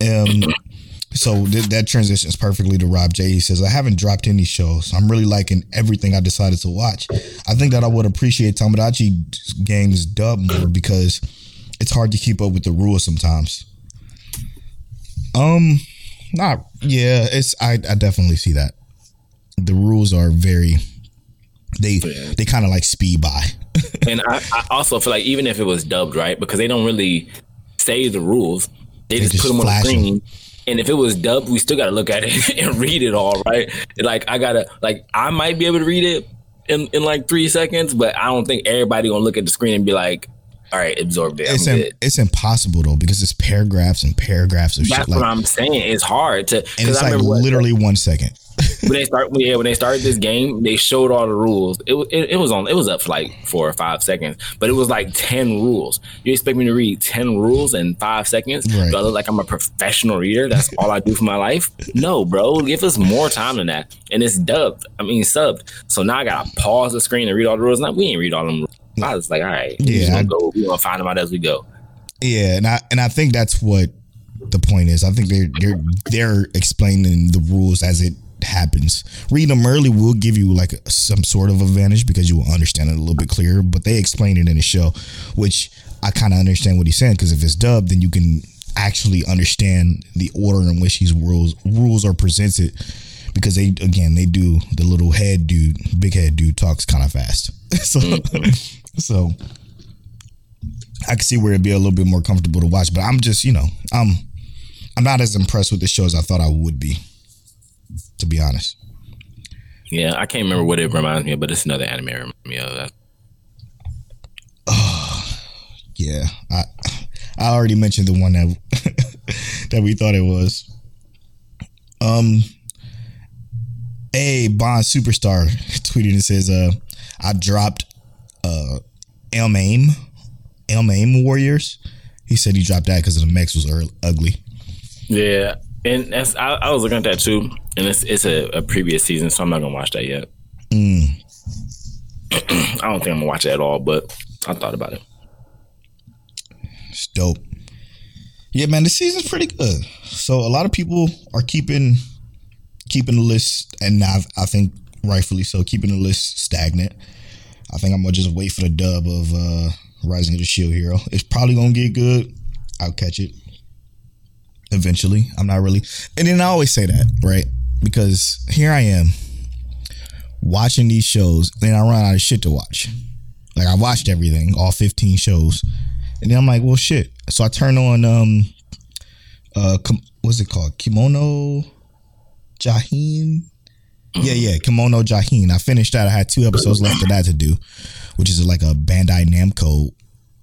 B: Um, [CLEARS THROAT] so th- that transitions perfectly to Rob J. He says, "I haven't dropped any shows. I'm really liking everything I decided to watch. I think that I would appreciate Tomodachi games dub more because it's hard to keep up with the rules sometimes." Um, not yeah. It's I I definitely see that the rules are very they yeah. they kind of like speed by. [LAUGHS]
C: and I, I, also feel like even if it was dubbed right, because they don't really say the rules, they, they just, just, put them on the screen. Them. And if it was dubbed, we still got to look at it [LAUGHS] and read it all, right? Like I gotta, like I might be able to read it in, in like three seconds, but I don't think everybody gonna look at the screen and be like, all right, absorb it.
B: It's, Im- it's impossible though because it's paragraphs and paragraphs of
C: That's
B: shit.
C: That's what I'm saying. It's hard to.
B: And it's like literally what, one second [LAUGHS]
C: when they start, yeah, when they started this game, they showed all the rules. It, it, it was on, it was up for like four or five seconds, but it was like ten rules. You expect me to read ten rules in five seconds? Right. Do I look like I'm a professional reader? That's all I do for my life? No, bro. Give us more time than that. And it's dubbed. I mean, subbed. So now I gotta pause the screen and read all the rules. Now we ain't read all them. Rules. I was like, all right, yeah, gonna go. We gonna find them out as we go.
B: Yeah, and I and I think that's what the point is. I think they're they're they're explaining the rules as it happens. Reading them early will give you like some sort of advantage because you will understand it a little bit clearer. But they explain it in the show, which I kind of understand what he's saying because if it's dubbed, then you can actually understand the order in which these rules rules are presented. Because they again they do the little head dude, big head dude talks kind of fast. [LAUGHS] so mm-hmm. So I can see where it'd be a little bit more comfortable to watch. But I'm just you know I'm I'm not as impressed with the show as I thought I would be to be honest.
C: Yeah, I can't remember what it reminds me of, but it's another anime reminds me of that.
B: Oh, [SIGHS] yeah, I I already mentioned the one that [LAUGHS] that we thought it was. Um, a Bond superstar [LAUGHS] tweeted and says, "Uh, I dropped uh AMAIM, AMAIM Warriors." He said he dropped that because the mechs was ugly.
C: Yeah, and that's I, I, was looking at that too, and it's it's a, a, previous season, so I'm not gonna watch that yet. Mm. [CLEARS THROAT] I don't think I'm gonna watch it at all, but I thought about it.
B: It's dope. Yeah, man, the season's pretty good. So a lot of people are keeping keeping the list, and I, I think rightfully so, keeping the list stagnant. I think I'm gonna just wait for the dub of uh, Rising of the Shield Hero. It's probably gonna get good. I'll catch it eventually. I'm not really. And then I always say that, right? Because here I am watching these shows, and I run out of shit to watch. Like I watched everything, all 15 shows. And then I'm like, well shit. So I turn on um uh what's it called? Kemono Jihen? Yeah, yeah, Kemono Jihen. I finished that. I had two episodes left of that to do, which is like a Bandai Namco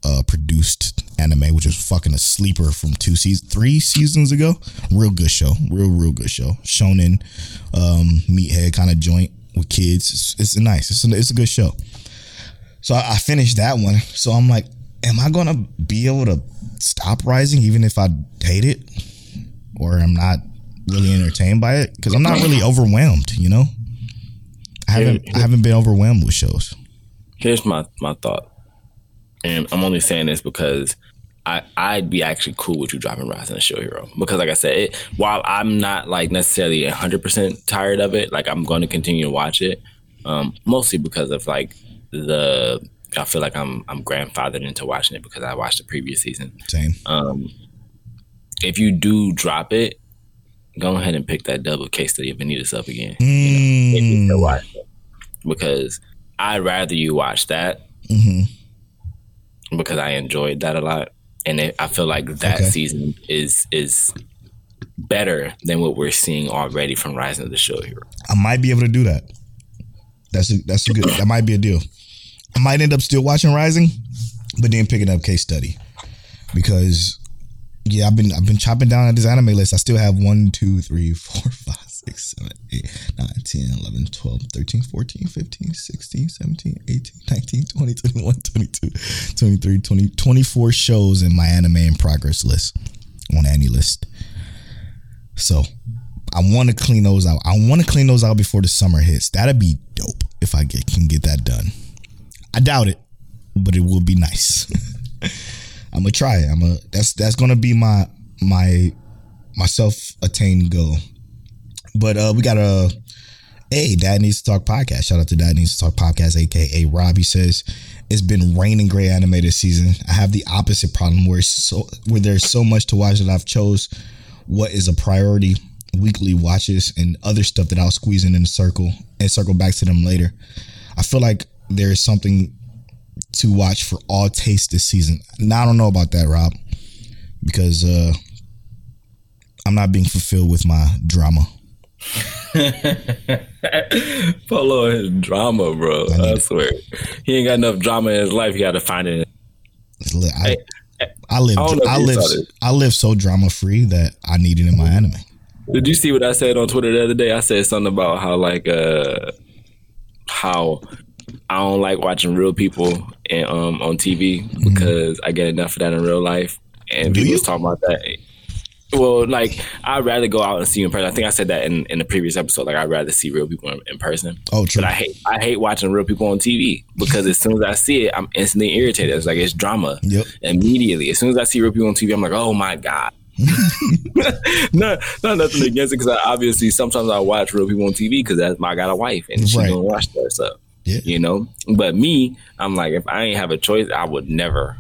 B: uh produced anime, which was fucking a sleeper from two seasons, three seasons ago. Real good show, real real good show. Shonen, um, meathead kind of joint with kids. It's, it's nice. It's a, it's a good show. So I, I finished that one. So I'm like, am I gonna be able to stop rising even if I hate it, or I'm not really entertained by it? Because I'm not really overwhelmed. You know, I haven't I haven't been overwhelmed with shows.
C: Here's my my thought, and I'm only saying this because I I'd be actually cool with you dropping Rise and a Show Hero because, like I said, it, while I'm not like necessarily 100 percent tired of it, like I'm going to continue to watch it, um, mostly because of like the I feel like I'm I'm grandfathered into watching it because I watched the previous season.
B: Same.
C: Um, if you do drop it, go ahead and pick that double case study of Vanitas up again.
B: Mm.
C: You know, watch it. Because I'd rather you watch that
B: Mm-hmm.
C: because I enjoyed that a lot, and it, I feel like that
B: Okay.
C: season is is better than what we're seeing already from Rising of the Shield Hero.
B: I might be able to do that. That's a, that's a good. That might be a deal. I might end up still watching Rising, but then picking up case study because yeah, I've been I've been chopping down at this anime list. I still have 1, 2, 3, [LAUGHS] 4, 5, 6, 7, 8, 9, 10, 11, 12, 13, 14, 15, 16, 17, 18, [LAUGHS] 19, 20, 21, 22, 23, 20, 24 shows in my anime in progress list on AniList. So I want to clean those out. I want to clean those out before the summer hits. That'd be dope if I get can get that done. I doubt it, but it will be nice. [LAUGHS] I'm gonna try it. I'm gonna that's that's gonna be my my my self attained goal. But uh we got a hey Dad needs to talk podcast. Shout out to Dad needs to talk podcast, aka Rob. He says it's been raining great anime this season. I have the opposite problem where so where there's so much to watch that I've chose what is a priority weekly watches and other stuff that I'll squeeze in in a circle and circle back to them later. I feel like there is something to watch for all tastes this season. Now I don't know about that, Rob, because uh I'm not being fulfilled with my drama. [LAUGHS]
C: Polo his drama, bro.
B: I
C: I
B: it.
C: swear, he ain't got enough drama in his life. He got to find it.
B: Li- I, I live
C: I don't know if
B: I live. I live so drama free that I need it in my anime.
C: Did you see what I said on Twitter the other day? I said something about how like uh how I don't like watching real people and um on TV because I get enough of that in real life. And
B: Do
C: people was talking about that. Well, like I'd rather go out and see you in person. I think I said that in, in the previous episode. Like I'd rather see real people in, in person.
B: Oh, true.
C: But I hate I hate watching real people on TV because as soon as I see it, I'm instantly irritated. It's like it's drama.
B: Yep.
C: Immediately, as soon as I see real people on TV, I'm like, oh my god. [LAUGHS] [LAUGHS] no, not nothing against it because I obviously sometimes I watch real people on TV because that's my I got a wife and she
B: Right.
C: don't watch that stuff.
B: Yeah.
C: You know, but me, I'm like, if I ain't have a choice, I would never,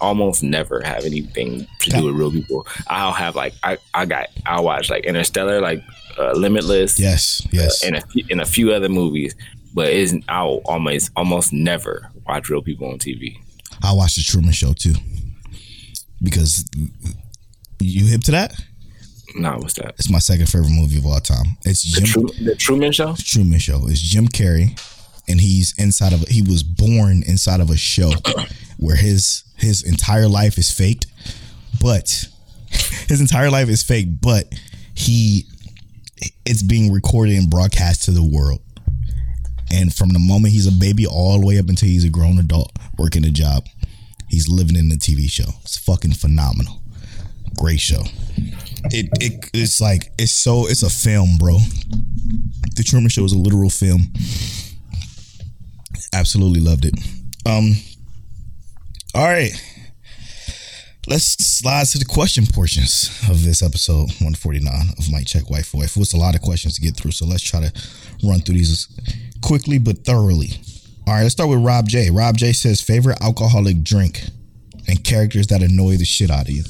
C: almost never have anything to do with real people. I'll have like, I, I got, I'll watch like Interstellar, like uh, Limitless,
B: Yes, yes.
C: and a few, and a few other movies, but it's I'll almost almost never watch real people on TV.
B: I watched the Truman Show too because you hip to that?
C: Nah, what's that?
B: It's my second favorite movie of all time. It's
C: The,
B: Jim
C: Tru- the Truman Show.
B: It's Truman Show. It's Jim Carrey, and he's inside of. A, he was born inside of a show where his his entire life is faked, but [LAUGHS] his entire life is fake. But he, it's being recorded and broadcast to the world. And from the moment he's a baby all the way up until he's a grown adult working a job, he's living in the TV show. It's fucking phenomenal. Great show. It, it it's like it's so it's a film, bro. The Truman Show is a literal film. Absolutely loved it. Um. All right. Let's slide to the question portions of this episode 149 of Mic Check Wife for Wife. It's a lot of questions to get through, so let's try to run through these quickly but thoroughly. All right, let's start with Rob J. Rob J says favorite alcoholic drink and characters that annoy the shit out of you.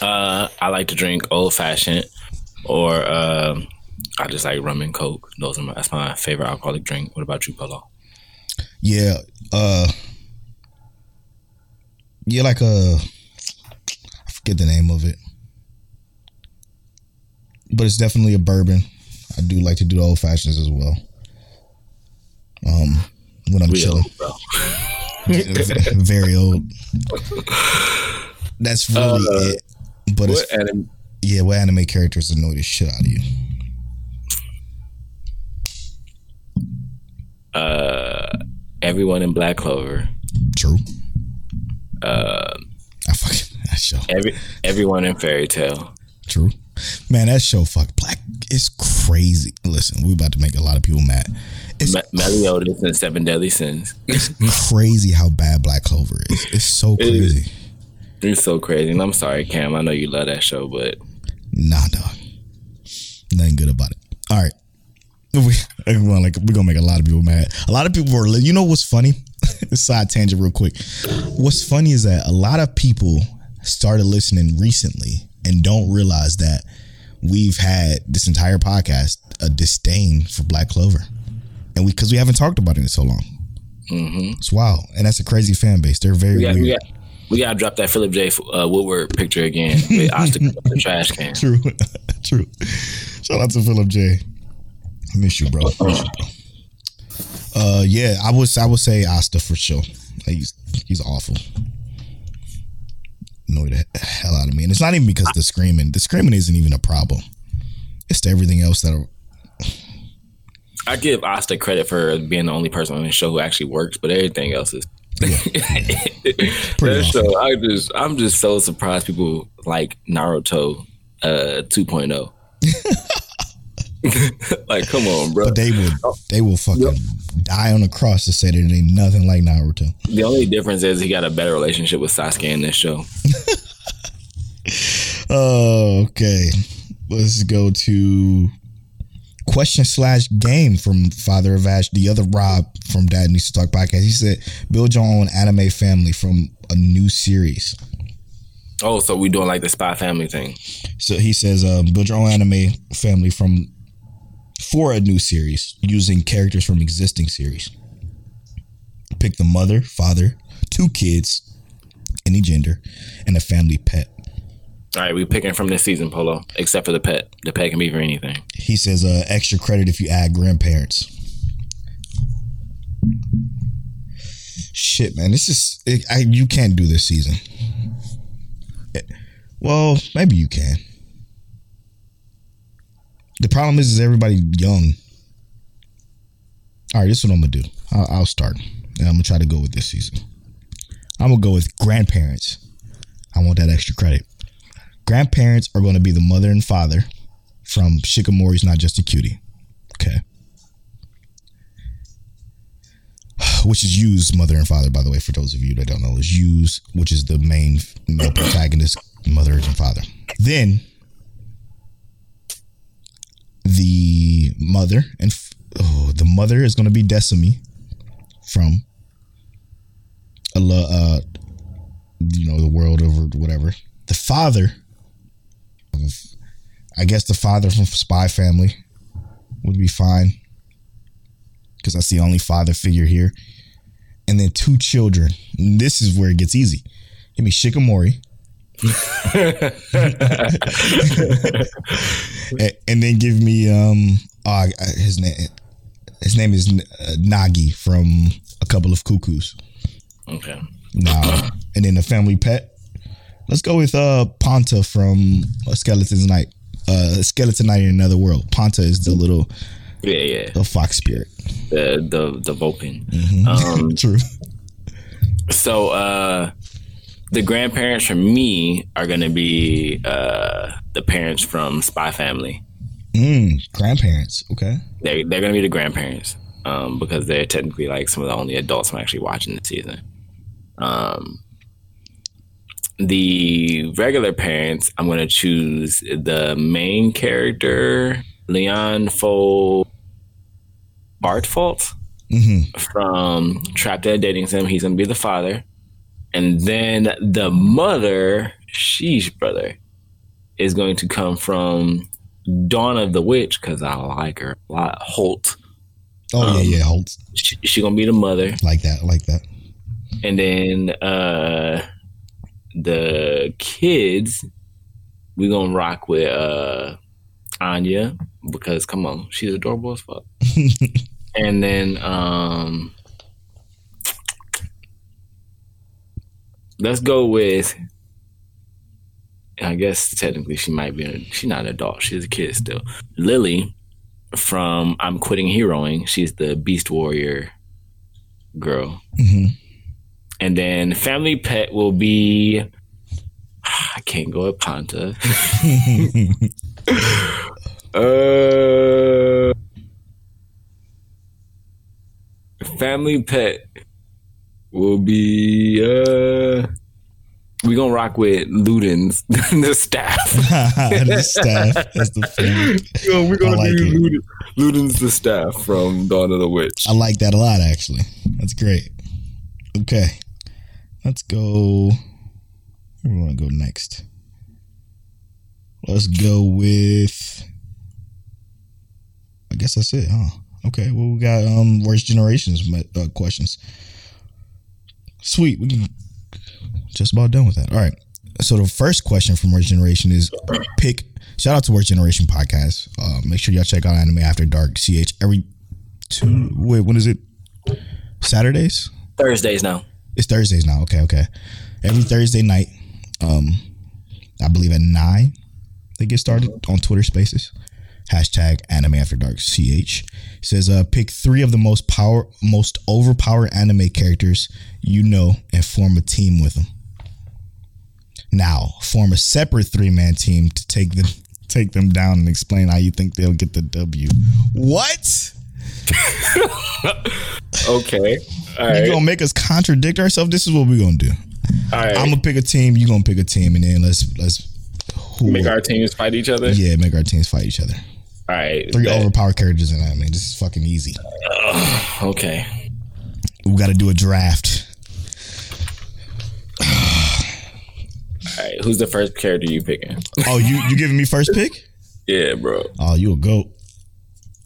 C: Uh, I like to drink old fashioned, or um, I just like rum and coke. Those are my, that's my favorite alcoholic drink. What about you, Polo?
B: Yeah, uh Yeah, like a I forget the name of it. But it's definitely a bourbon. I do like to do the old fashions as well. Um when I'm
C: We
B: chilling. [LAUGHS] Very old. That's really
C: Uh,
B: it. But it's,
C: What
B: yeah, what anime characters annoy the shit out of you?
C: Uh, everyone in Black Clover.
B: True.
C: Uh,
B: I fucking that show.
C: every everyone in Fairy Tail.
B: True. Man, that show fuck black is crazy. Listen, we about to make a lot of people mad. It's
C: Me- Meliodas and Seven Deadly Sins.
B: It's crazy how bad Black Clover is. It's so
C: It is.
B: crazy.
C: It's so crazy. And I'm sorry, Cam. I know you love that show, but
B: Nah, dog. Nothing good about it. All right. [LAUGHS] We, like, we're gonna make a lot of people mad. A lot of people were, you know what's funny? [LAUGHS] Side tangent, real quick. What's funny is that a lot of people started listening recently and don't realize that we've had this entire podcast a disdain for Black Clover, and we because we haven't talked about it in so long.
C: hmm
B: It's wild, and that's a crazy fan base. They're very
C: we got
B: weird.
C: we got we got to drop that Philip J. Uh, Woodward picture again with Oscar the [LAUGHS] trash can.
B: True, true. Shout out to Philip J. Miss you, bro. Miss you, bro. Uh, yeah, I would I would say Asta for sure. Like, he's he's awful. Annoy the hell out of me, and it's not even because the screaming. The screaming isn't even a problem. It's to everything else that. Are,
C: I give Asta credit for being the only person on the show who actually works, but everything else is. [LAUGHS] that
B: awful.
C: show, I just, I'm just so surprised people like Naruto uh, 2.0. [LAUGHS] [LAUGHS] like, come on, bro.
B: but they will they will fucking die on the cross to say that it ain't nothing like Naruto.
C: The only difference is he got a better relationship with Sasuke in this show.
B: Oh, [LAUGHS] okay. Let's go to question slash game from Father of Ash, the other Rob from Dad Needs to Talk podcast. He said, "Build your own anime family from a new series."
C: Oh, so we doing like the Spy Family thing.
B: So he says, um, "Build your own anime family from for a new series using characters from existing series. Pick the mother, father, two kids, any gender, and a family pet."
C: All right, we're picking from this season, Polo, except for the pet. The pet can be for anything.
B: He says uh, extra credit if you add grandparents. Shit, man, this is it, I, you can't do this season. Eh, well, maybe you can. The problem is, is everybody young. All right, this is what I'm gonna do. I'll, I'll start, and I'm gonna try to go with this season. I'm gonna go with grandparents. I want that extra credit. Grandparents are to be the mother and father from Shikimori's Not Just a Cutie. Okay. [SIGHS] Which is Yu's mother and father, by the way, for those of you that don't know, is Yu's, which is the main male [COUGHS] protagonist, mother and father. Then the mother and oh, the mother is going to be Desumi from a uh, you know, the world over whatever. The father I guess the father from Spy Family would be fine because that's the only father figure here. And then two children. And this is where it gets easy. Give me Shikimori. [LAUGHS] and, and then give me um uh, his name his name is uh, Nagi from a couple of cuckoos.
C: Okay.
B: Now, and then the family pet. Let's go with uh Ponta from Skeleton's Knight. Uh Skeleton Knight in Another World. Ponta is the little
C: Yeah, yeah.
B: the fox spirit.
C: The the the Vulcan.
B: Mm-hmm.
C: Um, [LAUGHS]
B: True.
C: so uh, the grandparents for me are gonna be uh the parents from Spy Family.
B: Mm, grandparents. Okay.
C: They they're gonna be the grandparents. Um, because they're technically like some of the only adults I'm actually watching this season. Um, the regular parents, I'm gonna choose the main character, Leon Fou Bartfort
B: Mm-hmm.
C: from Trapped at a Dating Sim. He's gonna be the father, and then the mother, sheesh, brother, is going to come from Dawn of the Witch because I like her a lot. Holt,
B: Oh
C: Um,
B: yeah, yeah. Hold
C: she, she gonna be the mother,
B: like that, like that.
C: and then uh the kids, we gonna rock with uh Anya because come on, she's adorable as fuck. [LAUGHS] and then um let's go with. I guess technically she might be. She's not an adult. She's a kid still. Lily from I'm Quitting Heroing. She's the Beast Warrior girl.
B: Mm-hmm.
C: And then family pet will be. [SIGHS] I can't go with Ponta. [LAUGHS] uh, family pet will be. Uh, we gonna rock with Ludens, [LAUGHS] the staff. [LAUGHS]
B: the staff. That's the family.
C: Yo, we're gonna
B: I like
C: do. Luden, Ludens, the staff from Dawn of the Witch.
B: I like that a lot, actually. That's great. Okay. Let's go. Where we want to go next? Let's go with. I guess that's it, huh? Okay. Well, we got um worst generations uh, questions. Sweet. We can just about done with that. All right. So the first question from Worst Generation is pick. Shout out to Worst Generation podcast. Uh, make sure y'all check out Anime After Dark. Ch every two. Wait, when is it? Saturdays.
C: Thursdays now.
B: It's Thursdays now. Okay, okay. Every Thursday night, um, I believe at nine, they get started on Twitter Spaces. Hashtag Anime After Dark. Ch says, uh, pick three of the most power, most overpowered anime characters you know, and form a team with them. Now, form a separate three man team to take them [LAUGHS] take them down and explain how you think they'll get the W. What? [LAUGHS]
C: Okay. All
B: You
C: right.
B: gonna make us contradict ourselves? This is what we're gonna do.
C: All right.
B: I'm gonna pick a team. you're gonna pick a team, and then let's let's who,
C: make our teams fight each other.
B: yeah make our teams fight each other.
C: All right.
B: Three
C: bet.
B: overpowered characters in that man. This is fucking easy.
C: Okay.
B: We got to do a draft.
C: All right. Who's the first character you picking?
B: Oh, you you giving me first pick?
C: Yeah, bro.
B: Oh, you a goat.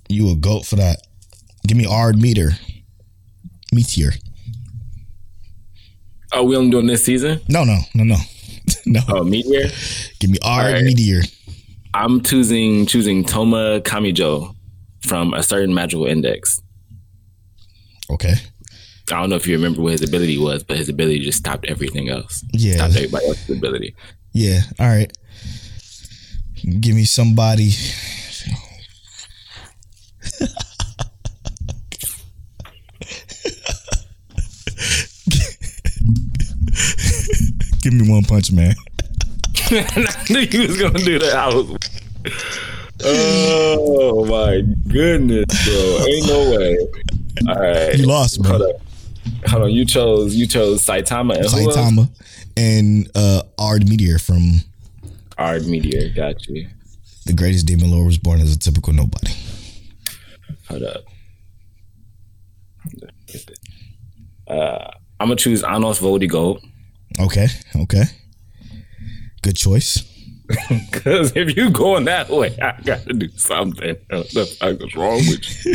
B: You a goat for that. Give me Ard Meter. Meteor.
C: Oh, we only doing this season?
B: No, no, no, no, [LAUGHS] no.
C: Oh, Meteor.
B: Give me Ard
C: Alright.
B: Meteor.
C: I'm choosing choosing Toma Kamijo from a certain magical index.
B: Okay.
C: I don't know if you remember what his ability was, but his ability just stopped everything else.
B: Yeah.
C: Stopped everybody else's ability.
B: Yeah. All right. Give me somebody. [LAUGHS] Give me one punch, man.
C: I knew you was gonna do that. I was. Oh my goodness, bro! Ain't no way. All right,
B: You lost, bro.
C: Hold on. Hold on. You chose you chose Saitama and?
B: Saitama and uh, Ard Meteor from
C: Ard Meteor. Got you.
B: The Greatest Demon Lord was born as a typical nobody.
C: Hold up. Uh, I'm gonna choose Anos Voldigoad
B: Okay. Okay. Good choice. [LAUGHS]
C: because if you going that way, I gotta do something. [LAUGHS] What the fuck is wrong with you?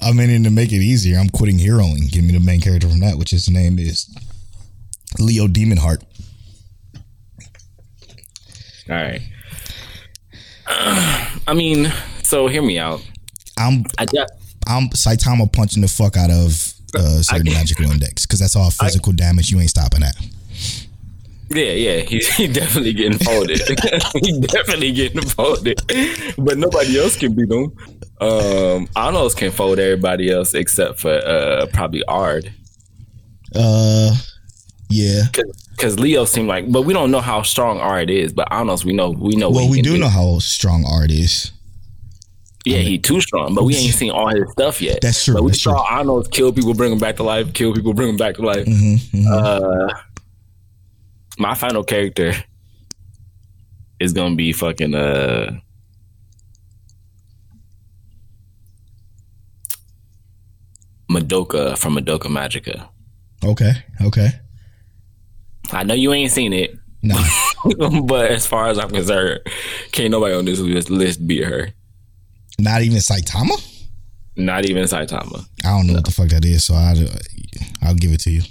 C: [LAUGHS]
B: I mean, to make it easier, I'm quitting heroing. Give me the main character from that, which his name is Leo Demon Heart.
C: All right. [SIGHS] I mean, so hear me out.
B: I'm
C: I just
B: I'm Saitama punching the fuck out of uh, certain
C: I-
B: magical index because that's all physical damage. You ain't stopping that.
C: Yeah, yeah, he's [LAUGHS] he definitely getting folded. [LAUGHS] he definitely getting folded, but nobody else can beat him. Um, Anos can fold everybody else except for uh probably Ard,
B: Uh, yeah.
C: because Leo seemed like, but we don't know how strong Ard is. But Anos, we know, we know.
B: Well, we
C: can
B: do know how strong Ard is.
C: Yeah, he too strong, but we ain't seen all his stuff yet.
B: That's true,
C: But we
B: that's
C: saw Anos kill people, bring them back to life, kill people, bring them back to life.
B: Mm-hmm,
C: Uh, my final character is gonna be fucking uh Madoka from Madoka Magica.
B: Okay. Okay.
C: I know you ain't seen it,
B: No. [LAUGHS]
C: but as far as I'm concerned, can't nobody on this list, beat her.
B: Not even Saitama.
C: Not even Saitama.
B: I don't know what the fuck that is, so I'll, I'll give it to you.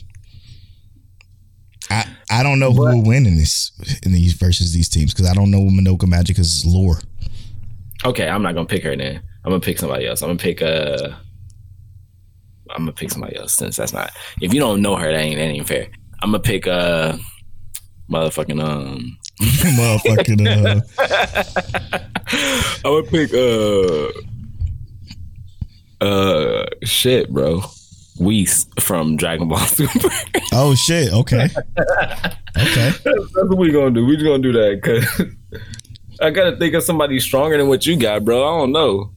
B: I I don't know who will win in this in these versus these teams because I don't know what Madoka Magica's lore.
C: Okay, I'm not gonna pick her then. I'm gonna pick somebody else. I'm gonna pick uh I'm gonna pick somebody else since that's not if you don't know her, that ain't that ain't fair. I'm gonna pick uh motherfucking um [LAUGHS]
B: Motherfucking. Uh,
C: I would pick uh uh shit, bro. Whis from Dragon Ball [LAUGHS] Super.
B: oh shit. Okay. Okay.
C: That's what we gonna do. We just gonna do that because I gotta think of somebody stronger than what you got, bro. I don't know.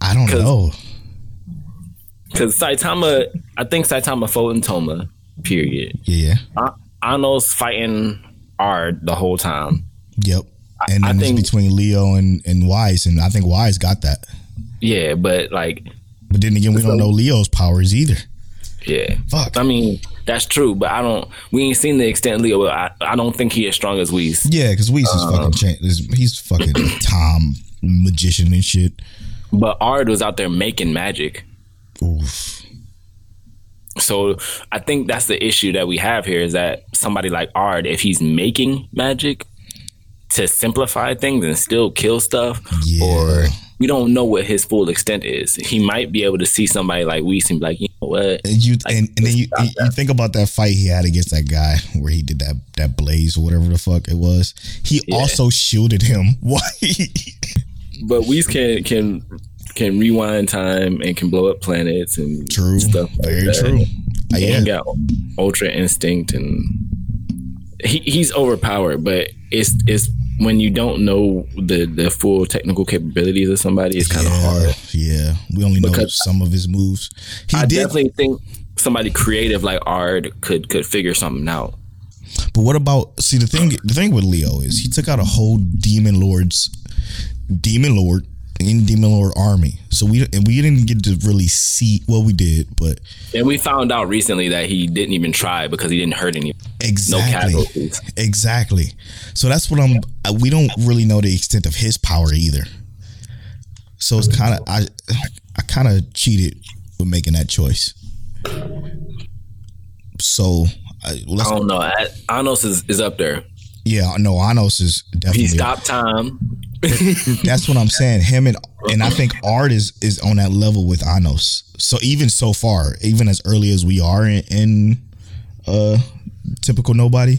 B: I don't
C: 'Cause-
B: know.
C: Cause Saitama, I think Saitama fought in Toma. Period.
B: Yeah.
C: A- Ano's fighting Ard the whole time.
B: Yep. And
C: I
B: then
C: think-
B: it's between Leo and and Wise, and I think Wise got that.
C: Yeah, but like,
B: But then again, we don't know Leo's powers either.
C: Yeah.
B: Fuck.
C: I mean, that's true, but I don't. We ain't seen the extent Leo. But I, I don't think he as strong as Whis.
B: Yeah, because Weiss is
C: Uh-huh.
B: fucking cha- is He's fucking Tom [CLEARS THROAT] magician and shit.
C: But Ard was out there making magic.
B: Oof.
C: So I think that's the issue that we have here is that somebody like Ard, if he's making magic to simplify things and still kill stuff,
B: Yeah.
C: or we don't know what his full extent is. He might be able to see somebody like Weiss and be like, you what?
B: And you
C: Like,
B: and, and then you, you, think about that fight he had against that guy where he did that that blaze or whatever the fuck it was. He
C: Yeah.
B: also shielded him. [LAUGHS] Why?
C: But we can can can rewind time and can blow up planets and
B: true.
C: stuff. Like
B: Very
C: that.
B: true. Uh,
C: He got ultra instinct and he, he's overpowered, but it's it's when you don't know the the full technical capabilities of somebody, it's kind of
B: yeah,
C: hard.
B: Yeah. We only know some of his moves. He
C: I
B: did
C: definitely think somebody creative like Ard could could figure something out.
B: But what about see the thing the thing with Leo is he took out a whole demon lord's demon lord in demon lord army. So we and we didn't get to really see well we did, but
C: And we found out recently that he didn't even try because he didn't hurt any.
B: exactly
C: casualties.
B: exactly. So that's what I'm we don't really know the extent of his power either. So it's kind of I I kind of cheated with making that choice. So I, well,
C: I don't know. I- Anos is, is up there.
B: yeah, no, Anos is definitely
C: He stopped time. [LAUGHS]
B: That's what I'm saying. Him and and I think Ard is is on that level with Anos. So even so far, even as early as we are in, in uh typical nobody,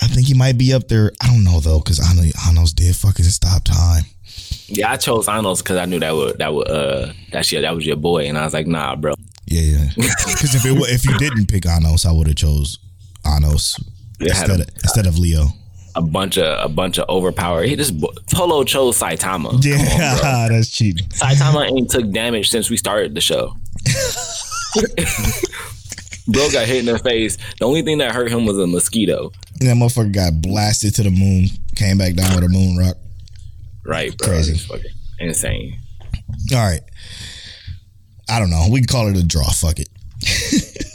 B: I think he might be up there. I don't know though, because Anos, Anos did fucking stop time.
C: Yeah, I chose Anos because I knew that would that would uh that shit that was your boy, and I was like, nah, bro.
B: Yeah, yeah. [LAUGHS] Because if it if you didn't pick Anos, I would have chose Anos
C: had
B: instead of, instead of Leo.
C: A bunch of a bunch of overpower. He just Polo chose Saitama. Come on.
B: Yeah, [LAUGHS] that's cheating.
C: Saitama ain't took damage since we started the show. [LAUGHS] Bro got hit in the face. The only thing that hurt him was a mosquito.
B: And that motherfucker got blasted to the moon, came back down with a moon rock.
C: Right, bro.
B: Crazy.
C: Fucking insane.
B: All right. I don't know. We can call it a draw. Fuck it. [LAUGHS]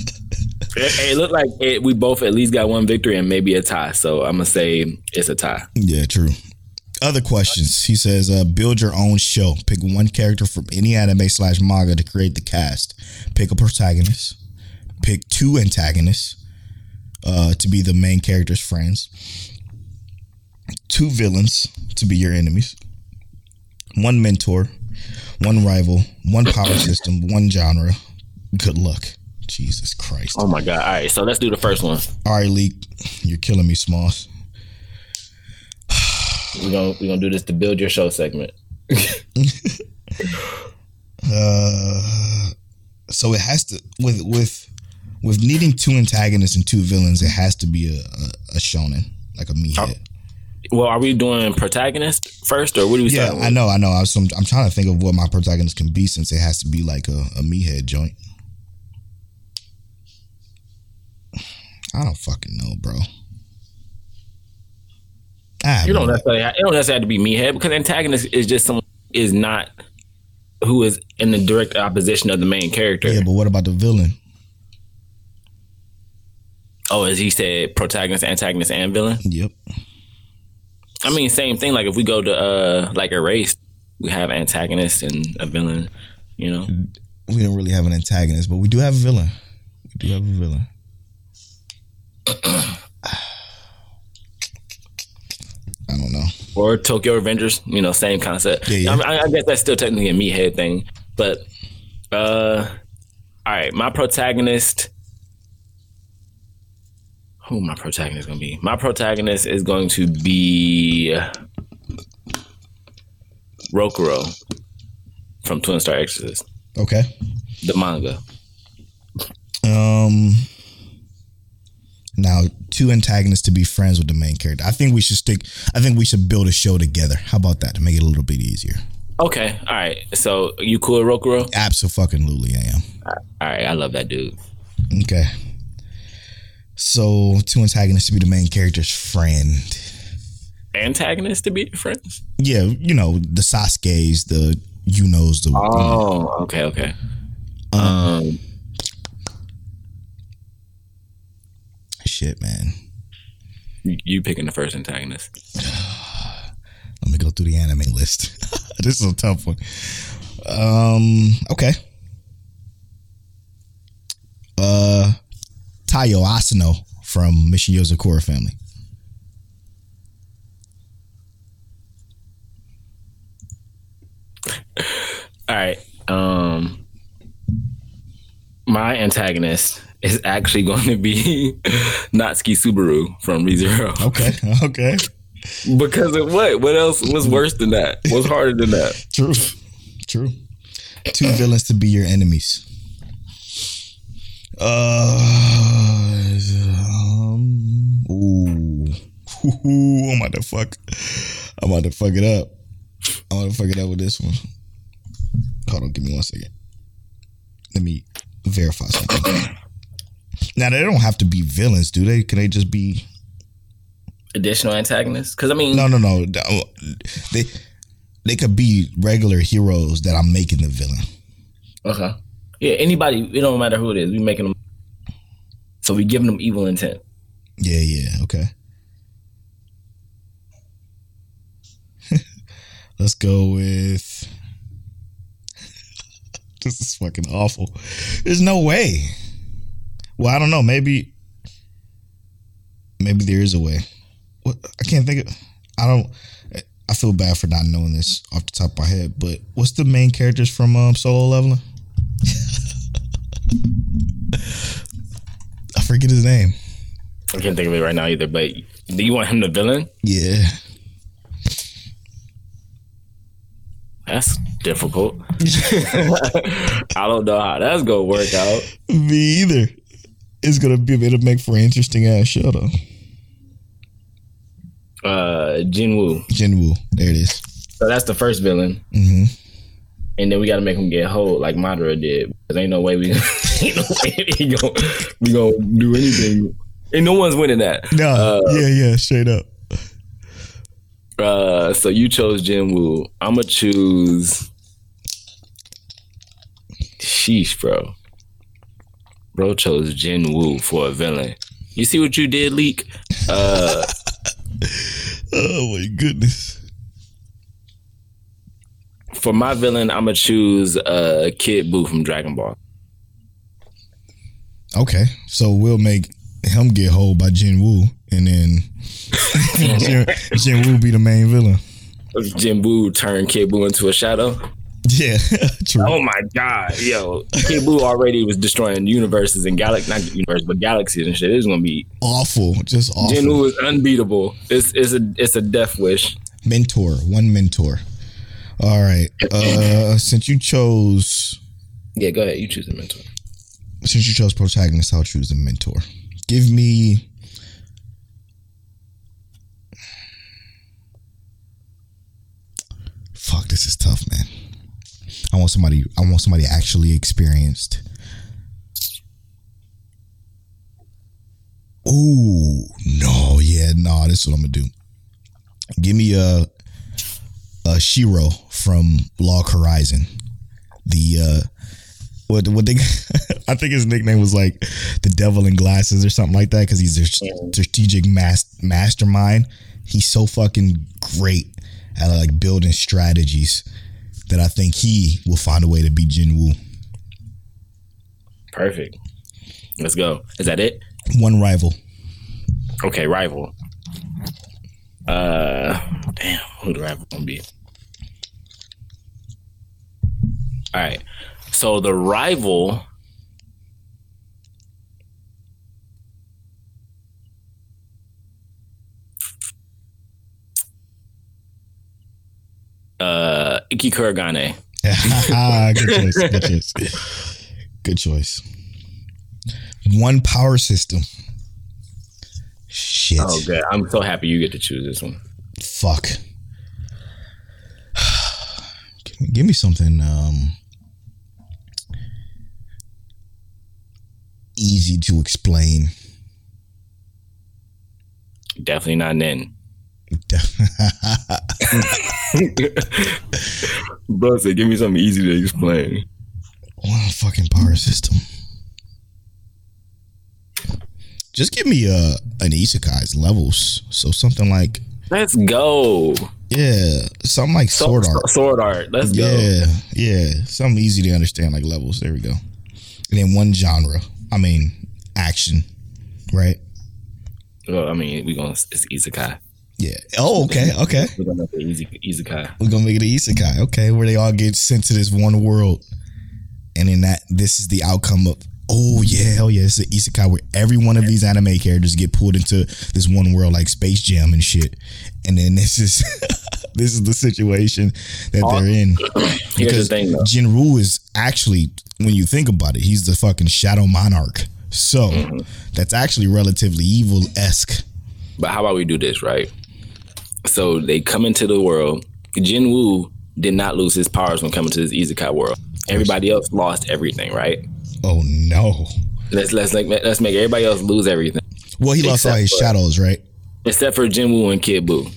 C: It, it looked like it, we both at least got one victory and maybe a tie. So I'm gonna say it's a tie.
B: Yeah, true. Other questions. He says, uh, build your own show. Pick one character from any anime slash manga to create the cast. Pick a protagonist. Pick two antagonists uh, to be the main character's friends. Two villains to be your enemies. One mentor. One rival. One power [COUGHS] system. One genre. Good luck. Jesus Christ.
C: Oh my god! All right, so let's do the first one.
B: All right, Leak. You're killing me, Smalls.
C: We're gonna we're gonna do this to build your show segment. [LAUGHS]
B: Uh, so it has to with with with needing two antagonists and two villains. It has to be a a, a shonen like a meathead.
C: Well, are we doing protagonist first, or what do we
B: Yeah? I know, I know. I I'm trying to think of what my protagonist can be since it has to be like a, a meathead joint. I don't fucking know, bro. Ah,
C: You don't necessarily have, it don't necessarily have to be meathead because antagonist is just someone is not who is in the direct opposition of the main character.
B: yeah, but what about the villain?
C: Oh, as he said, protagonist, antagonist, and villain.
B: Yep.
C: I mean, same thing. Like if we go to uh like a race, we have antagonist and a villain. You know,
B: We don't really have an antagonist, but we do have a villain. We do have a villain. I don't know.
C: or Tokyo Avengers, You know, same concept.
B: Yeah, yeah.
C: I, mean, I, I guess that's still technically a meathead thing, but uh, all right, my protagonist. who my protagonist gonna be? My protagonist is going to be Rokuro from Twin Star Exorcist,
B: Okay.
C: the manga.
B: Um. Now, two antagonists to be friends with the main character. I think we should stick. I think we should build a show together. How about that to make it a little bit easier?
C: Okay, all right. So you cool, with Rokuro?
B: Absolutely, I am.
C: All right, I love that dude.
B: Okay. So, two antagonists to be the main character's friend.
C: Antagonist to be friends?
B: Yeah, you know the Sasuke's, the you knows the.
C: Oh, okay, okay. Um,
B: Shit, man.
C: you, you picking the first antagonist? [SIGHS]
B: Let me go through the anime list. [LAUGHS] this is a tough one. Um. Okay. Uh, Taiyo Asano from Mission Yozakura family.
C: All right. Um, my antagonist is actually [LAUGHS] going to be Natsuki Subaru from ReZero.
B: Okay. [LAUGHS] Okay.
C: Because of what? What else was worse than that? What's harder than that? [LAUGHS]
B: True. True. Two villains to be your enemies. Uh, um, ooh. Ooh, I'm about to fuck. I'm about to fuck it up. I'm about to fuck it up with this one. Hold on, give me one second. Let me verify something. Now they don't have to be villains, do they? Can they just be?
C: Additional antagonists? Because I mean,
B: No, no, no. Oh, they they could be regular heroes that I'm making the villain.
C: okay, yeah, anybody. It don't matter who it is. We making them. So we giving them evil intent.
B: Yeah, yeah, okay. [LAUGHS] Let's go with. [LAUGHS] this is fucking awful. There's no way. Well, I don't know. Maybe. Maybe there is a way. What I can't think of. I don't. I feel bad for not knowing this off the top of my head. But what's the main characters from um, Solo Leveling? [LAUGHS] I forget his name.
C: I can't think of it right now either. But do you want him the villain?
B: Yeah.
C: That's difficult. [LAUGHS] [LAUGHS] I don't know how that's gonna work out.
B: Me either. It's gonna be it'll make for an interesting ass show though.
C: Uh, Jinwoo.
B: Jinwoo. There it is.
C: So that's the first villain.
B: hmm
C: and then we got to make him get hold like Madara did. Because ain't no way we [LAUGHS] ain't no way [LAUGHS] we gonna, we gonna do anything. And no one's winning that.
B: No,
C: Uh,
B: yeah, yeah, straight up.
C: Uh, so you chose Jinwoo. I'm gonna choose. Sheesh, bro. Bro chose Jinwoo for a villain. You see what you did, leak? Uh, [LAUGHS]
B: Oh my goodness.
C: for my villain, I'm gonna choose uh Kid Buu from Dragon Ball.
B: Okay, so we'll make him get hold by Jinwoo, and then [LAUGHS] Jin, Jinwoo be the main villain.
C: Jin Jinwoo turned Kid Buu into a shadow.
B: Yeah, [LAUGHS] true.
C: Oh my god, yo, Kid Buu already was destroying universes and galaxies, not universe, but galaxies and shit. It's gonna be
B: Awful, just awful.
C: Jinwoo is unbeatable. It's it's a it's a death wish.
B: mentor, one mentor. All right. Uh, [LAUGHS] since you chose
C: Yeah, go ahead. You choose a mentor.
B: since you chose protagonist, I'll choose the mentor. Give me. Fuck, this is tough, man. I want somebody. I want somebody actually experienced. Oh no, yeah, no. This is what I'm gonna do. Give me a a Shiro from Log Horizon. The uh what what they [LAUGHS] I think his nickname was like the devil in glasses or something like that because he's a strategic mas- mastermind. He's so fucking great at like building strategies that I think he will find a way to beat Jinwoo.
C: Perfect. Let's go. Is that it?
B: One rival.
C: Okay, rival. Uh, damn, who the rival gonna be? All right. So the rival. Uh, Ikki Kurogane. [LAUGHS]
B: good choice. Good [LAUGHS] choice. Good choice. One power system. Shit.
C: Oh, good. I'm so happy you get to choose this one.
B: Fuck. [SIGHS] give, me, give me something um, easy to explain.
C: Definitely not Nen. [LAUGHS] [LAUGHS] Bro said, give me something easy to explain.
B: One fucking power system. Just give me a an isekai's levels. So something like
C: Let's go.
B: yeah, something like sword art.
C: Sword art. Let's go.
B: Yeah, yeah, something easy to understand like levels. There we go. And then one genre. I mean, action, right?
C: Well, I mean, we gonna it's isekai.
B: Yeah. Oh, okay, okay.
C: We're gonna make it easy isekai.
B: We're gonna make it an isekai, okay, where they all get sent to this one world, and then that this is the outcome of. Oh yeah, hell yeah! It's an isekai where every one of these anime characters get pulled into this one world like Space Jam and shit, and then this is [LAUGHS] this is the situation that they're in. [CLEARS THROAT]
C: Here's the thing, though.
B: Jinwoo is actually, when you think about it, he's the fucking Shadow Monarch. So
C: Mm-hmm.
B: that's actually relatively evil esque.
C: But how about we do this, right? So they come into the world. Jin Woo did not lose his powers when coming to this isekai world. Everybody else lost everything, right?
B: Oh no!
C: Let's let's like let's make everybody else lose everything
B: Well, he lost all his
C: for-
B: shadows, right?
C: except for Jin Woo and Kid Buu.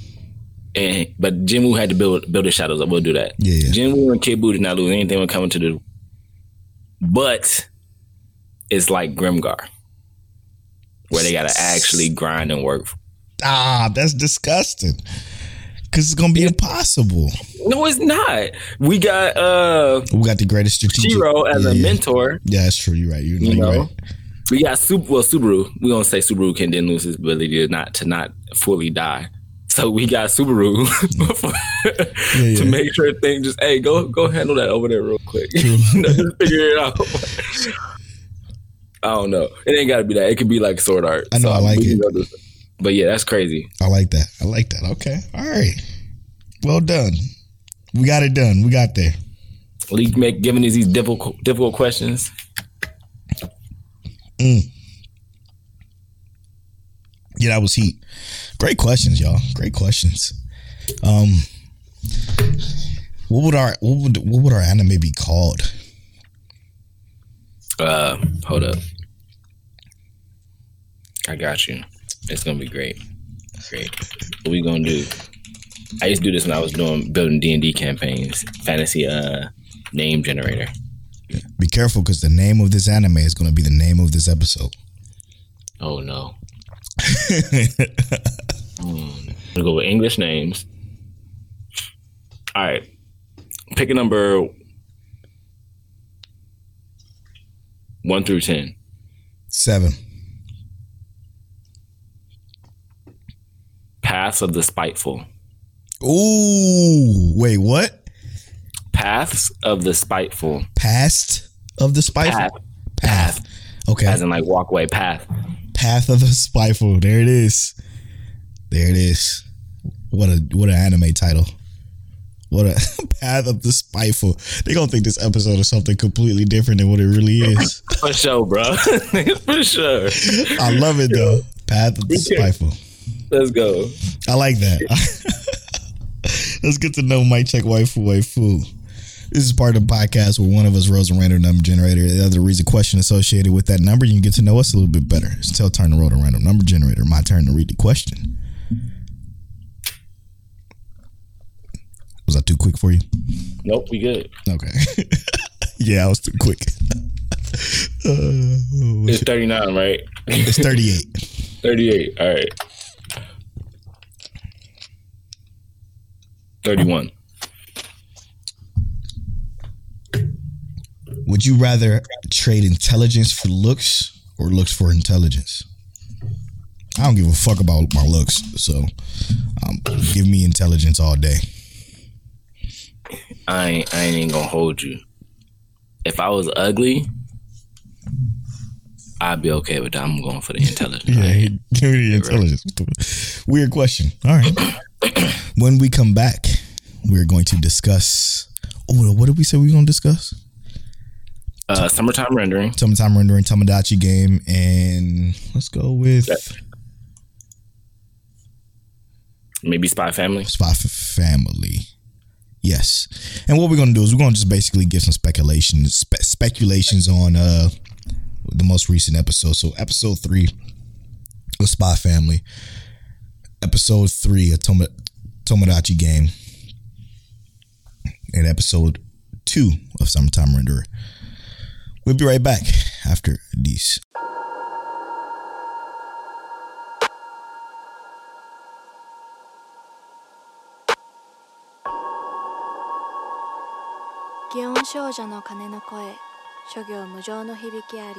C: And but Jin Woo had to build build his shadows up. We'll do that.
B: Yeah, yeah.
C: Jin Woo and Kid Buu did not lose anything when coming to the. But it's like Grimgar, where they gotta actually grind and work.
B: Ah, that's disgusting. Cause it's gonna be impossible.
C: No, it's not. We got uh
B: We got the greatest strategic.
C: Shiro as
B: yeah,
C: a mentor.
B: Yeah, that's true. You're right. You're,
C: You know,
B: right.
C: we got Super. Well, Subaru. We gonna say Subaru can didn't lose his ability to not to not fully die. So we got Subaru [LAUGHS]
B: yeah. [LAUGHS]
C: to make sure things just hey go go handle that over there real quick. [LAUGHS] just figure it out. I don't know. It ain't got to be that. It could be like sword art.
B: I know, I like it.
C: But yeah, that's crazy.
B: I like that. I like that. Okay. All right. Well done. We got it done. We got there.
C: League make giving these these difficult difficult questions. Mm.
B: Yeah, that was heat. Great questions, y'all. Great questions. Um, what would our what would what would our anime be called?
C: Uh, hold up. I got you. It's gonna be great. Great. What we gonna do? I used to do this when I was doing building D and D campaigns. Fantasy uh name generator.
B: Be careful because the name of this anime is going to be the name of this episode.
C: Oh no. [LAUGHS] Hmm. We'll go with English names. All right. Pick a number one through ten.
B: Seven.
C: Paths of the spiteful.
B: Ooh, wait, what?
C: Paths of the spiteful.
B: Past of the spiteful.
C: Path.
B: Path. Okay.
C: As in like walkway path.
B: Path of the spiteful. There it is. There it is. What a what an anime title. What a [LAUGHS] path of the spiteful. They gonna think this episode is something completely different than what it really is. [LAUGHS]
C: For sure, bro. [LAUGHS] For sure.
B: I love it though. Path of the spiteful.
C: Let's go.
B: I like that. [LAUGHS] [LAUGHS] Let's get to know Mic Check Waifu Waifu. This is part of the podcast where one of us rolls a random number generator. The other reads a question associated with that number. You can get to know us a little bit better. It's Tell turn to roll a random number generator. My turn to read the question. Was that too quick for you?
C: Nope, we good.
B: Okay. [LAUGHS] yeah, I was too quick. Uh,
C: It's 39, right?
B: it's 38.
C: 38. All right. 31.
B: Would you rather trade intelligence for looks or looks for intelligence? I don't give a fuck about my looks, so um, give me intelligence all day.
C: I ain't, I ain't gonna hold you. If I was ugly, I'd be okay with that. I'm going for the intelligence. [LAUGHS]
B: Yeah, give me the intelligence. Weird question. All right. [CLEARS THROAT] when we come back, we're going to discuss. Oh, what did we say we were going to discuss?
C: Uh, summertime rendering.
B: Summertime rendering, Tomodachi game, and let's go with
C: maybe Spy Family.
B: Spy Family. Yes. And what we're going to do is we're going to just basically give some speculations spe- speculations on uh the most recent episode. So episode 3 of Spy Family Episode 3 of Tom- Tomodachi Game. And episode 2 of Summertime Renderer. We'll be right back after these.
D: 祇園少女の鐘の声諸行無常の響きあり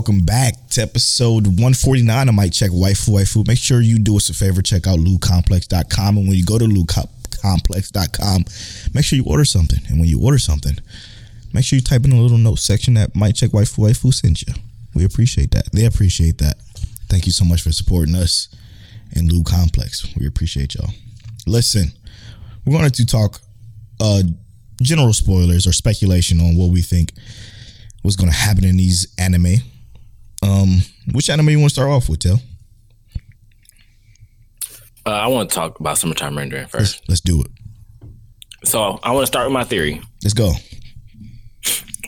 B: welcome back to episode 149 of Mic Check Waifu Waifu. Make sure you do us a favor, check out ludecomplex.com. And when you go to ludecomplex.com, make sure you order something. And when you order something, make sure you type in a little note section that Mic Check waifu waifu sent you. We appreciate that. They appreciate that. Thank you so much for supporting us and Lou Complex. We appreciate y'all. Listen, we're going to talk uh general spoilers or speculation on what we think was going to happen in these anime. Um, which anime you want to start off with, Tell?
C: Uh, I want to talk about summertime rendering first.
B: Let's, let's do it.
C: So I want to start with my theory.
B: Let's go.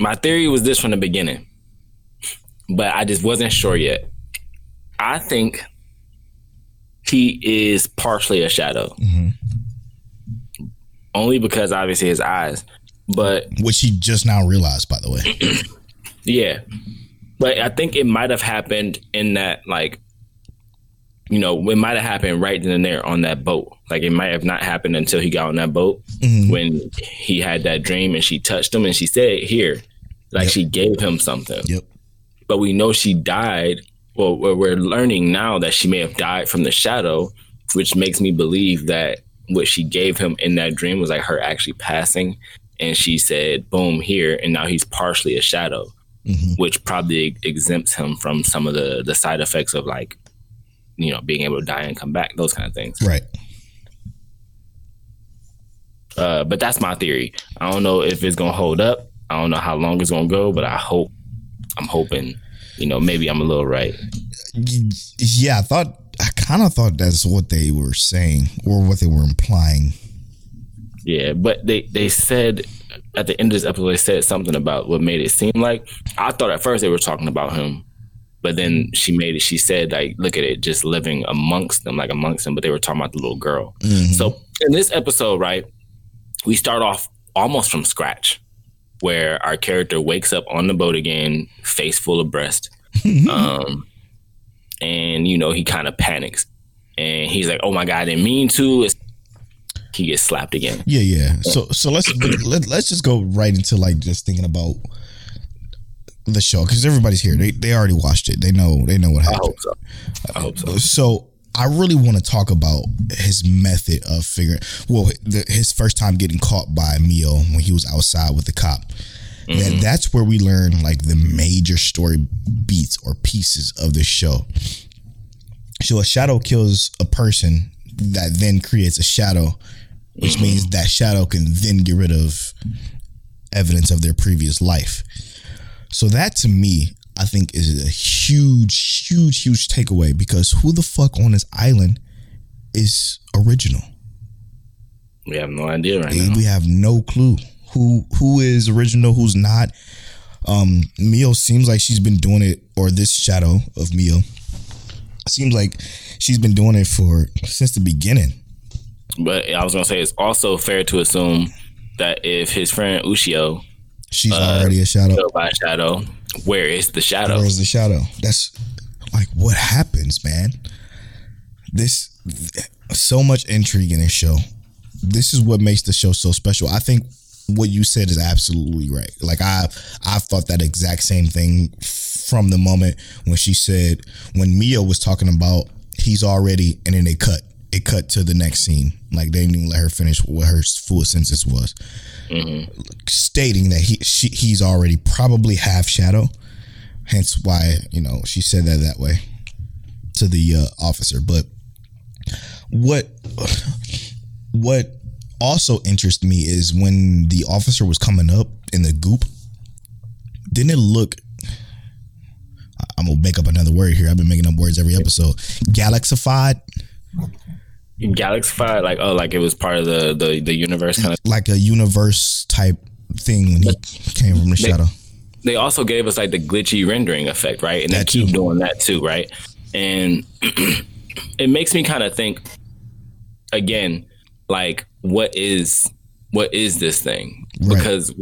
C: My theory was this from the beginning, but I just wasn't sure yet. I think he is partially a shadow, only because obviously his eyes. But
B: Which he just now realized, by the way. [CLEARS THROAT]
C: Yeah. But I think it might have happened in that like you know, it might have happened right then and there on that boat. Like it might have not happened until he got on that boat mm-hmm. when he had that dream and she touched him and she said, Here. Like
B: Yep.
C: she gave him something.
B: Yep.
C: But we know she died. Well, we're learning now that she may have died from the shadow, which makes me believe that what she gave him in that dream was like her actually passing. And she said, boom, here. And now he's partially a shadow which probably exempts him from some of the the side effects of like you know being able to die and come back those kind of things.
B: Right.
C: uh, but that's my theory. I don't know if it's gonna hold up. I don't know how long it's gonna go but i hope i'm hoping you know maybe i'm a little right.
B: Yeah, I thought I kind of thought that's what they were saying or what they were implying.
C: yeah but they they said at the end of this episode they said something about what made it seem like. I thought at first they were talking about him but then she made it she said like look at it just living amongst them like amongst them but they were talking about the little girl. So in this episode, right, we start off almost from scratch, where our character wakes up on the boat again, face full of breast, [LAUGHS] um, and you know he kind of panics, and he's like, "Oh my god, I didn't mean to." It's- he gets slapped again.
B: Yeah, yeah. So so let's let, let's just go right into like just thinking about the show because everybody's here. They they already watched it. They know they know what
C: I
B: happened.
C: hope so. I hope so.
B: So I really want to talk about his method of figuring. Well, the, his first time getting caught by Mio when he was outside with the cop. That, mm-hmm. that's where we learn like the major story beats or pieces of the show. So a shadow kills a person that then creates a shadow, which means that shadow can then get rid of evidence of their previous life. So that to me, I think is a huge, huge, huge takeaway because who the fuck on this island is original?
C: We have no idea right now.
B: We have no clue who who is original, who's not. Um, Mio seems like she's been doing it, or this shadow of Mio seems like she's been doing it for since the beginning.
C: But I was gonna say it's also fair to assume that if his friend Ushio
B: She's uh, already a shadow.
C: by shadow, where is the shadow?
B: Where's the shadow? That's like what happens, man. This so much intrigue in this show. This is what makes the show so special. I think what you said is absolutely right. Like I I've thought that exact same thing from the moment when she said when Mio was talking about he's already and then they cut. It cut to the next scene. Like they didn't even let her finish what her full sentence was. Stating that he she, he's already probably half shadow. Hence why you know she said that that way to the uh, officer. But what what also interests me is when the officer was coming up in the goop didn't it look i'm gonna make up another word here. I've been making up words every episode. Galaxified
C: Galaxified, like oh, like it was part of the the, the universe kind of.
B: like a universe type thing when he came from the shadow
C: They also gave us like the glitchy rendering effect, right? And they
B: That
C: keep
B: too.
C: doing that too, right? And [CLEARS THROAT] it makes me kind of think again, like what is what is this thing?
B: Right.
C: Because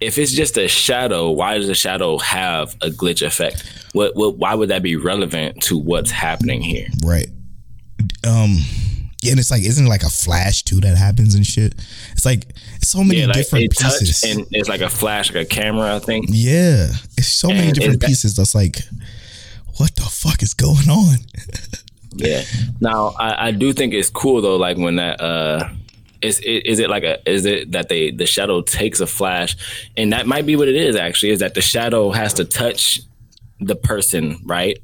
C: if it's just a shadow, why does the shadow have a glitch effect? What, what why would that be relevant to what's happening here?
B: Right. Um yeah, and it's like isn't it like a flash too that happens and shit? It's like so many
C: Yeah, like
B: different pieces.
C: and it's like a flash, like a camera, I think.
B: yeah. It's so many different
C: that-
B: pieces that's like what the fuck is going on? [LAUGHS]
C: Yeah. Now I, I do think it's cool though, like when that uh Is, is it like a is it that they the shadow takes a flash and that might be what it is actually is that the shadow has to touch the person right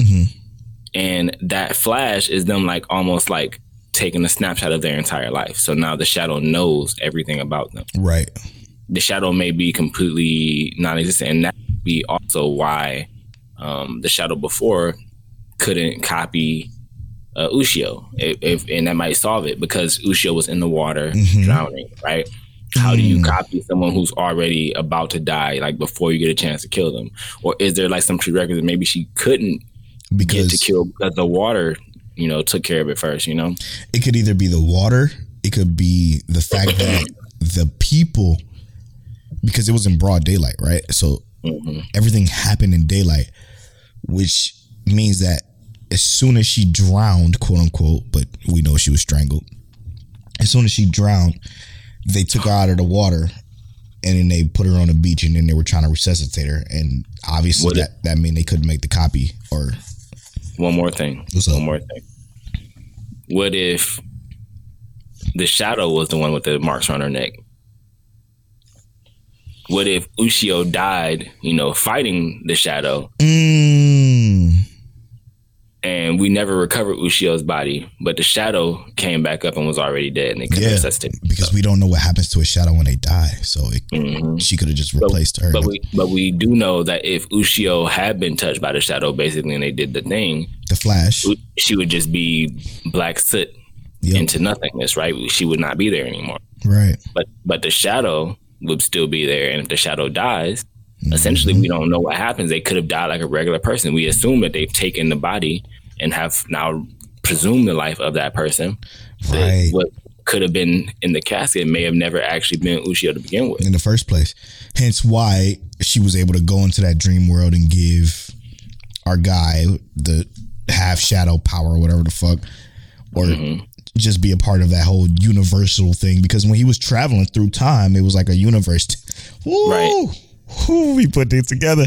C: and that flash is them like almost like taking a snapshot of their entire life. So now the shadow knows everything about them.
B: Right.
C: the shadow may be completely non-existent and that be also why um, the shadow before couldn't copy uh, Ushio if, if and that might solve it because Ushio was in the water drowning right? How do you copy someone who's already about to die like before you get a chance to kill them? Or is there like some prerequisite maybe she couldn't get to kill because the water you know took care of it first you know
B: it could either be the water, it could be the fact that [LAUGHS] the people, because it was in broad daylight, right? So mm-hmm. everything happened in daylight, which means that as soon as she drowned, quote unquote, but we know she was strangled. As soon as she drowned, they took her out of the water and then they put her on the beach and then they were trying to resuscitate her. And obviously
C: Would it-
B: that, that mean they couldn't make the copy or
C: one more thing.
B: What's
C: one more thing. What if the shadow was the one with the marks on her neck? What if Ushio died, you know, fighting the shadow,
B: mm,
C: and we never recovered Ushio's body, but the shadow came back up and was already dead, and they couldn't
B: Yeah,
C: resuscitate.
B: because we don't know what happens to a shadow when they die. So it,
C: Mhm.
B: she could have just replaced her.
C: But we, but we do know that if Ushio had been touched by the shadow, basically, and they did the thing,
B: the Flash.
C: She would just be black soot
B: Yep.
C: into nothingness, right? She would not be there anymore.
B: Right.
C: but but the shadow would still be there and if the shadow dies essentially we mm-hmm. don't know what happens they could have died like a regular person we assume that they've taken the body and have now presumed the life of that person That
B: Right.
C: what could have been in the casket may have never actually been ushio to begin with
B: In the first place. Hence why she was able to go into that dream world and give our guy the half shadow power or whatever the fuck. Or mm-hmm. just be a part of that whole universal thing. Because when he was traveling through time, it was like a universe. Woo!
C: Right.
B: Woo, we put it together.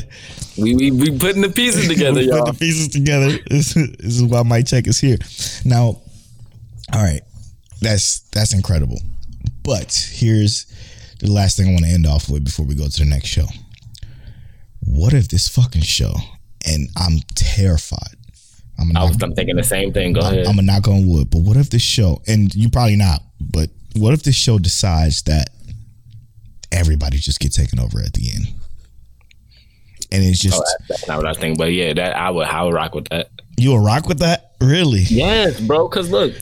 C: we we, we putting the pieces [LAUGHS] together
B: we
C: y'all
B: put the pieces together. This, this is why Mic Check is here. Now, all right, that's that's incredible. But here's the last thing I want to end off with before we go to the next show. What if this fucking show, and I'm terrified. I'm
C: I was I'm thinking the same thing go
B: I'm,
C: ahead
B: I'm gonna knock on wood. But what if this show, and you probably not, but what if this show decides that everybody just get taken over at the end, and it's just
C: oh, that's, not what I think but yeah that I would I would rock with that
B: you a rock with that? Really?
C: Yes, bro. Because look,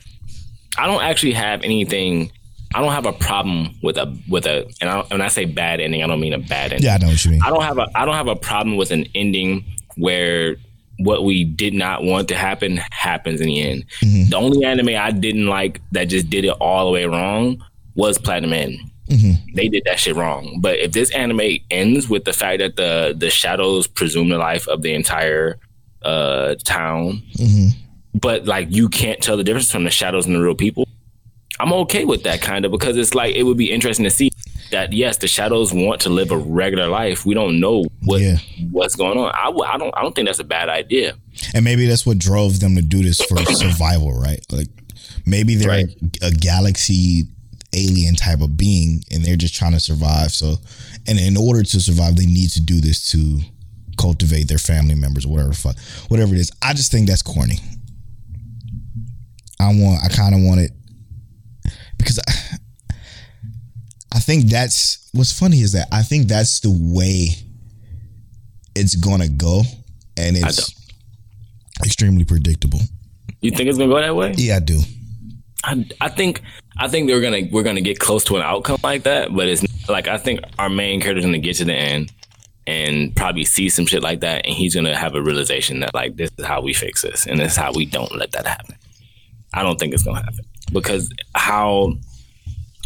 C: I don't actually have anything. I don't have a problem with a with a and I, when I say bad ending, I don't mean a bad ending.
B: Yeah, I know what you mean.
C: I don't have a I don't have a problem with an ending where what we did not want to happen happens in the end. Mm-hmm. The only anime I didn't like that just did it all the way wrong was Platinum End. They did that shit wrong. But if this anime ends with the fact that the the shadows presume the life of the entire uh town, but like you can't tell the difference from the shadows and the real people. I'm okay with that kind of because it's like it would be interesting to see that yes, the shadows want to live a regular life. We don't know what
B: Yeah.
C: what's going on. I, w- I don't I don't think that's a bad idea.
B: And maybe that's what drove them to do this for [COUGHS] survival, right? Like maybe they're
C: Right.
B: a galaxy alien type of being and they're just trying to survive. So and in order to survive, they need to do this to cultivate their family members or whatever fuck. Whatever it is. I just think that's corny. I want I kinda want it because I, [SIGHS] I think that's what's funny is that I think that's the way it's gonna go, and it's extremely predictable.
C: You think it's gonna go that way?
B: Yeah, I do.
C: I, I think I think they're gonna we're gonna get close to an outcome like that, but it's like I think our main character's gonna get to the end and probably see some shit like that, and he's gonna have a realization that like this is how we fix this, and this is how we don't let that happen. I don't think it's gonna happen because how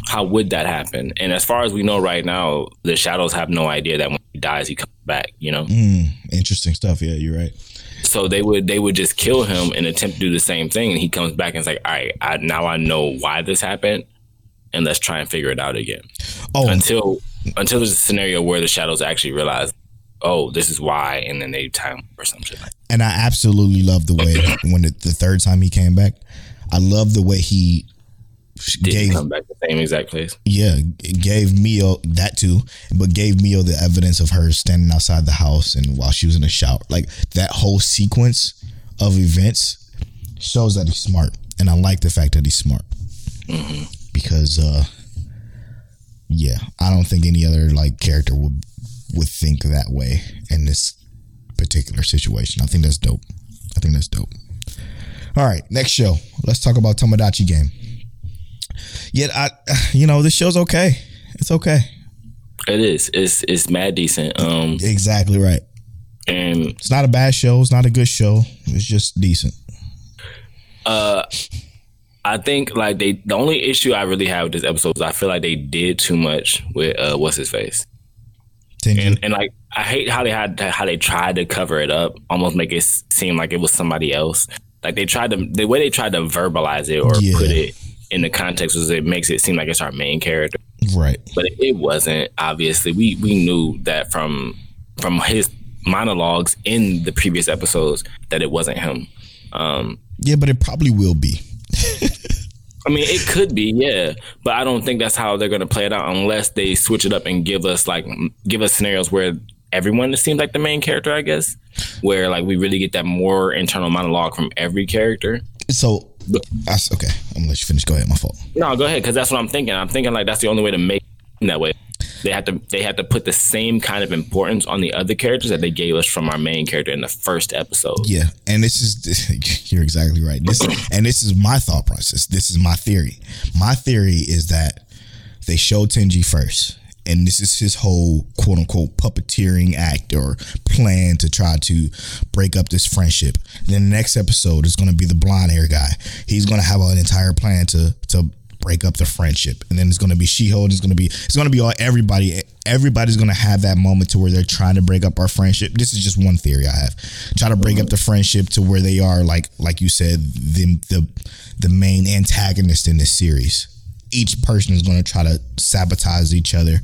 C: how would that happen? And as far as we know right now, the shadows have no idea that when he dies, he comes back. You know,
B: Mm, interesting stuff. Yeah, you're right.
C: So they would they would just kill him and attempt to do the same thing, and he comes back and it's like, all right, I, now I know why this happened, and let's try and figure it out again
B: Oh,
C: until until there's a scenario where the shadows actually realize, oh, this is why, and then they time or something. like. that.
B: and I absolutely love the way when the, the third time he came back, I love the way he
C: Did
B: gave
C: come back the same exact place?
B: yeah gave Mio that too, but gave Mio the evidence of her standing outside the house and while she was in the shower. Like that whole sequence of events shows that he's smart, and I like the fact that he's smart because uh yeah, I don't think any other like character would would think that way in this particular situation. I think that's dope. I think that's dope. All right, next show. Let's talk about Tomodachi Game. Yet I, [SIGHS] you know, this show's okay. It's okay.
C: It is. It's it's mad decent. Um,
B: Exactly right.
C: and
B: It's not a bad show. It's not a good show. It's just decent.
C: uh, I think like they the only issue I really have with this episode is I feel like they did too much with uh what's his face. And and like I hate how they had how they tried to cover it up, almost make it seem like it was somebody else. Like they tried to the way they tried to verbalize it or
B: Yeah.
C: put it in the context was it makes it seem like it's our main character,
B: right.
C: but it, wasn't. Obviously, we we knew that from from his monologues in the previous episodes that it wasn't him. Um,
B: Yeah, but it probably will be.
C: I mean, it could be, yeah, but I don't think that's how they're going to play it out unless they switch it up and give us like give us scenarios where everyone seems like the main character. I guess where like we really get that more internal monologue from every character.
B: So, that's okay. I'm gonna let you finish. Go ahead. My fault.
C: No, go ahead because that's what I'm thinking. I'm thinking like that's the only way to make it that way. They have to they have to put the same kind of importance on the other characters that they gave us from our main character in the first episode.
B: Yeah, and this is [LAUGHS] you're exactly right. This and this is my thought process. This is my theory. My theory is that they showed Tenji first, and this is his whole quote unquote puppeteering act or plan to try to break up this friendship. then the next episode is going to be the blonde hair guy. He's going to have an entire plan to to break up the friendship, and then it's going to be She-Hulk. It's going to be it's going to be all everybody. Everybody's going to have that moment to where they're trying to break up our friendship. This is just one theory I have. Try to break up the friendship to where they are like like you said the the the main antagonist in this series each person is going to try to sabotage each other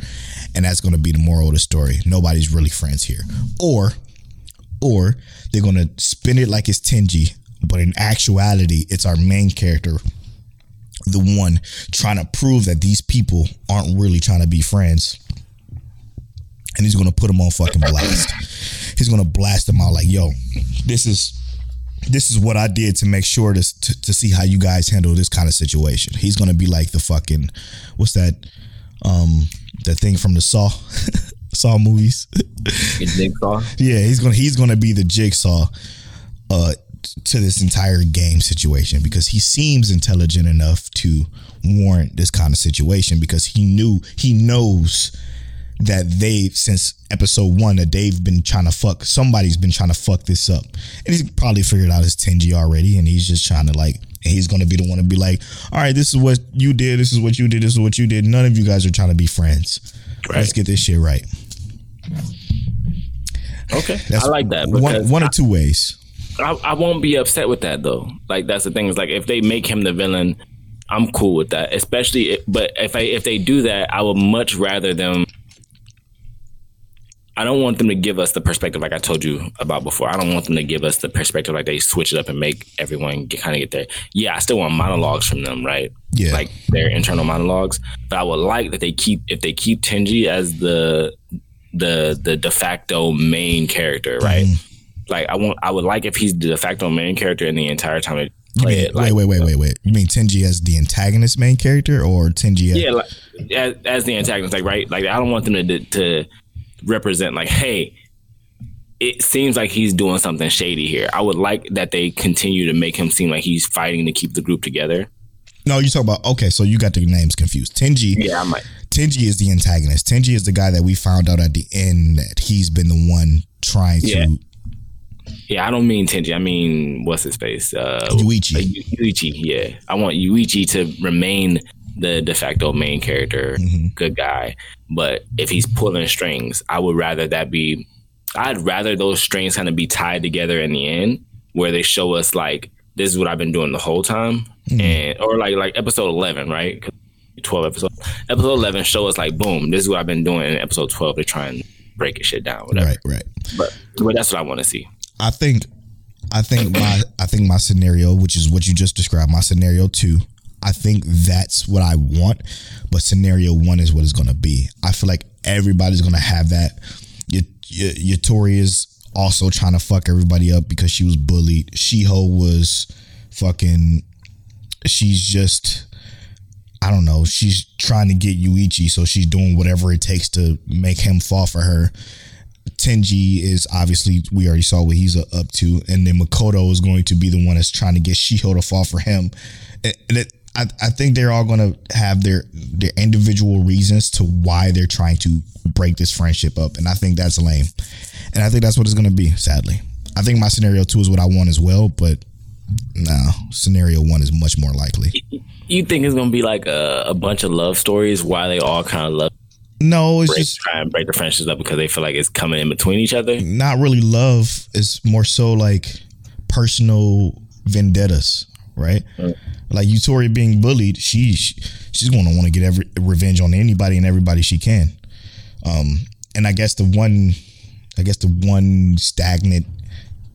B: and that's going to be the moral of the story. Nobody's really friends here. Or or they're going to spin it like it's Tenji but in actuality it's our main character the one trying to prove that these people aren't really trying to be friends. And he's going to put them on fucking blast. He's going to blast them out like yo this is this is what I did to make sure to, to to see how you guys handle this kind of situation. He's gonna be like the fucking what's that um the thing from the Saw [LAUGHS] Saw movies.
C: Jigsaw.
B: yeah, he's gonna he's gonna be the jigsaw uh to this entire game situation because he seems intelligent enough to warrant this kind of situation because he knew he knows that they since episode one that they've been trying to fuck somebody's been trying to fuck this up and he's probably figured out his Tenji already and he's just trying to like he's gonna be the one to be like all right this is what you did this is what you did this is what you did none of you guys are trying to be friends let's get this shit right
C: Okay, I like that.
B: one
C: because
B: one or two ways
C: I, I won't be upset with that though. Like that's the thing is like if they make him the villain, I'm cool with that. Especially, if, but if I if they do that, I would much rather them. I don't want them to give us the perspective like I told you about before. I don't want them to give us the perspective like they switch it up and make everyone get, kind of get there. Yeah, I still want monologues from them, right?
B: Yeah.
C: like their internal monologues. But I would like that they keep if they keep Tenji as the the the de facto main character, right? Mm-hmm. Like I want, I would like if he's the de facto main character in the entire time they play
B: mean-
C: it. Like,
B: wait, wait, wait, wait, wait. You mean Tenji as the antagonist main character or Tenji as
C: yeah, like as, as the antagonist, like right, like I don't want them to to represent like, hey, it seems like he's doing something shady here. I would like that they continue to make him seem like he's fighting to keep the group together.
B: No, you talk about okay, so you got the names confused. Tenji
C: Yeah, I might.
B: Tenji is the antagonist. Tenji is the guy that we found out at the end that he's been the one trying
C: Yeah.
B: to
C: Yeah, I don't mean Tenji. I mean what's his face? Uh,
B: Yuichi.
C: uh, Yuichi. Yeah, I want Yuichi to remain the de facto main character,
B: Mm-hmm.
C: good guy. But if he's pulling strings, I would rather that be. I'd rather those strings kind of be tied together in the end, where they show us like this is what I've been doing the whole time,
B: Mm-hmm.
C: and or like like episode eleven, right? 12 episodes. Episode 11 show us like, boom, this is what I've been doing. In episode 12, to try and break it shit down, whatever.
B: right, right.
C: But, but that's what I want to see.
B: I think I think my I think my scenario, which is what you just described, my scenario two, I think that's what I want, but scenario one is what it's gonna be. I feel like everybody's gonna have that. Your your, your Tori is also trying to fuck everybody up because she was bullied. Shiho was fucking. She's just. I don't know. She's trying to get Yuichi, so she's doing whatever it takes to make him fall for her. Tenji is obviously we already saw what he's up to, and then Makoto is going to be the one that's trying to get Shiho to fall for him. It, I, I think they're all going to have their their individual reasons to why they're trying to break this friendship up, and I think that's lame, and I think that's what it's going to be. Sadly, I think my scenario two is what I want as well, but no, scenario one is much more likely.
C: You think it's gonna be like a, a bunch of love stories Why they all kind of love
B: No, it's
C: break,
B: just
C: try and break the friendships up because they feel like it's coming in between each other.
B: not really love. It's more so like personal vendettas, right? Mm. Like Yutori being bullied, she, she she's going to want to get every revenge on anybody and everybody she can. Um, and I guess the one, I guess the one stagnant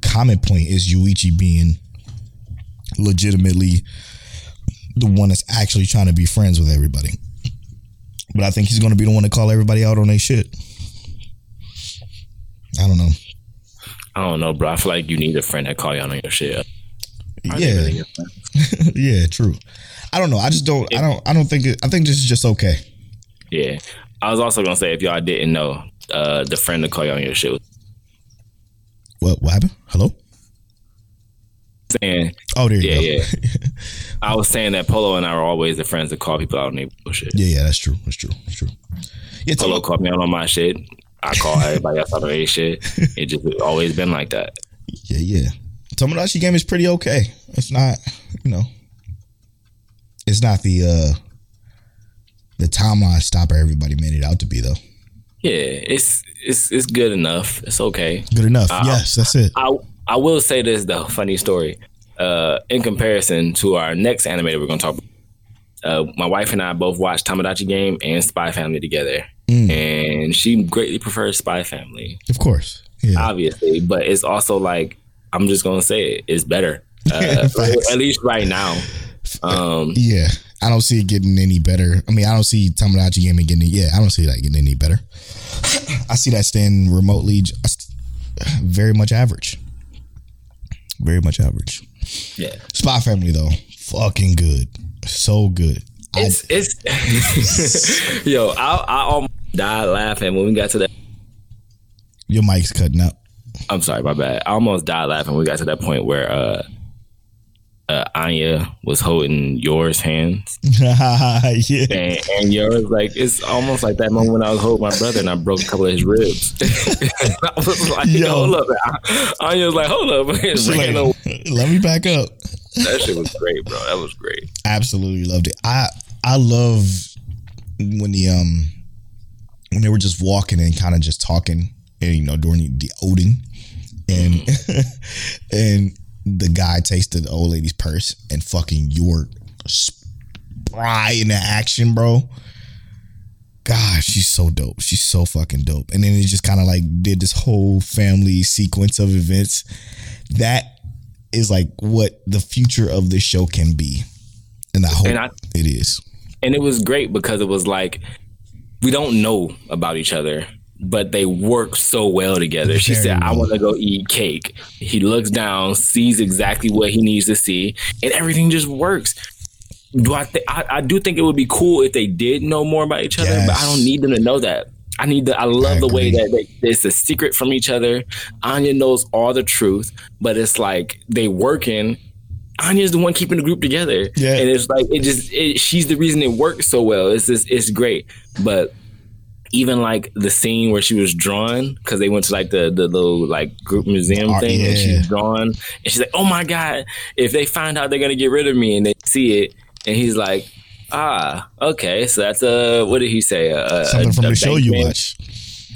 B: comment point is Yuichi being legitimately the one that's actually trying to be friends with everybody. But I think he's going to be the one to call everybody out on their shit. I don't know.
C: I don't know, bro. I feel like you need a friend that call you out on your shit. Are they
B: yeah,
C: really your friend? [LAUGHS]
B: yeah, true. I don't know. I just don't. I don't. I don't think. It, I think this is just okay.
C: Yeah. I was also gonna say if y'all didn't know, uh, the friend that call you on your shit
B: What? What happened? Hello?
C: saying,
B: Oh, there you
C: yeah,
B: go.
C: yeah. [LAUGHS] I was saying that Polo and I were always the friends that call people out on their bullshit.
B: yeah, yeah. That's true. That's true. That's true. Yeah,
C: Polo called me out on my shit. I call everybody else out on their shit. It just always been like that. [LAUGHS]
B: yeah, yeah. Tomodachi game is pretty okay. It's not, you know, it's not the uh the timeline stopper everybody made it out to be though.
C: Yeah, it's it's it's good enough. It's okay.
B: Good enough.
C: Uh,
B: yes, that's it.
C: I I will say this though, funny story. Uh, in comparison to our next anime that we're gonna talk about, uh, my wife and I both watched Tomodachi Game and Spy Family together, and she greatly prefers Spy Family,
B: Of course. Yeah.
C: obviously. But it's also like I'm just gonna say it, it's better, uh, [LAUGHS] at least right now. Um,
B: Yeah, I don't see it getting any better. I mean, I don't see Tomodachi Gaming getting. Yeah, I don't see that getting any better. I see that staying remotely very much average. Very much average.
C: yeah,
B: Spy Family though, fucking good, so good. I,
C: it's it's [LAUGHS] yo, I I almost died laughing when we got to that.
B: your mic's cutting out.
C: I'm sorry, my bad. I almost died laughing. We got to that point where uh, uh, Anya was holding Yor's hands, [LAUGHS]
B: yeah,
C: and, and Yor's like it's almost like that moment when I was holding my brother and I broke a couple of his ribs. [LAUGHS] I was like,
B: Yo.
C: hold up, Anya was like, hold up, [LAUGHS]
B: like, let me back up.
C: that shit was great, bro. That was great.
B: absolutely loved it. I I love when the um when they were just walking and kind of just talking and you know during the, the Odin and mm-hmm. [LAUGHS] and the guy takes the old lady's purse and fucking York spry into action, bro. God, she's so dope. She's so fucking dope. And then it just kind of like did this whole family sequence of events. That is like what the future of this show can be. And I hope
C: And I-
B: it is.
C: and it was great because it was like we don't know about each other but they work so well together she said i want to go eat cake he looks down sees exactly what he needs to see and everything just works do i think I, I do think it would be cool if they did know more about each other but i don't need them to know that I need the. I love
B: I
C: the way that they, it's a secret from each other. Anya knows all the truth, but it's like they working. Anya's the one keeping the group together,
B: Yeah.
C: and it's like it just. It, she's the reason it works so well. It's just. It's great, but even like the scene where she was drawn because they went to like the the little like group museum thing and she's drawn and she's like, oh my god, if they find out they're gonna get rid of me and they see it, and he's like. Ah, okay. So that's a what did he say? A,
B: Something
C: a-
B: from
C: a
B: the show you watch.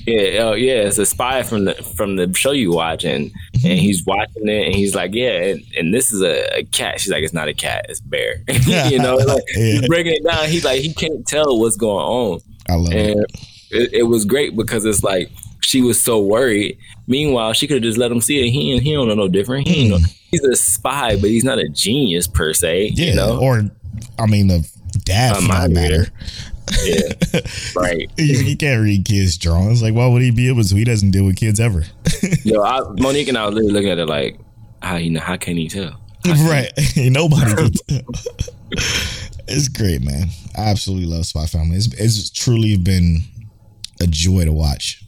C: Yeah, oh yeah, it's a spy from the from the show you watch, and
B: Mm-hmm.
C: and he's watching it, and he's like, yeah, and, and this is a, a cat. She's like, it's not a cat, it's a bear. [LAUGHS] you [LAUGHS] know, like,
B: Yeah.
C: he's breaking it down. He's like, he can't tell what's going on,
B: I love
C: and it, it was great because it's like she was so worried. Meanwhile, she could have just let him see it. He ain't- he don't know no different. He know. He's a spy, but he's not a genius per se.
B: Mm. Yeah.
C: You know,
B: Or I mean, the dad
C: A
B: for that matter.
C: Yeah, [LAUGHS] right.
B: He, can't read kids' drawings. Like, why would he be able to? He doesn't deal with kids ever.
C: Yo, [LAUGHS] I, Monique and I was literally looking at it like, how you know? How can he tell?
B: right. [LAUGHS] Nobody can tell. it's great, man. I absolutely love Spy Family. It's, it's truly been a joy to watch.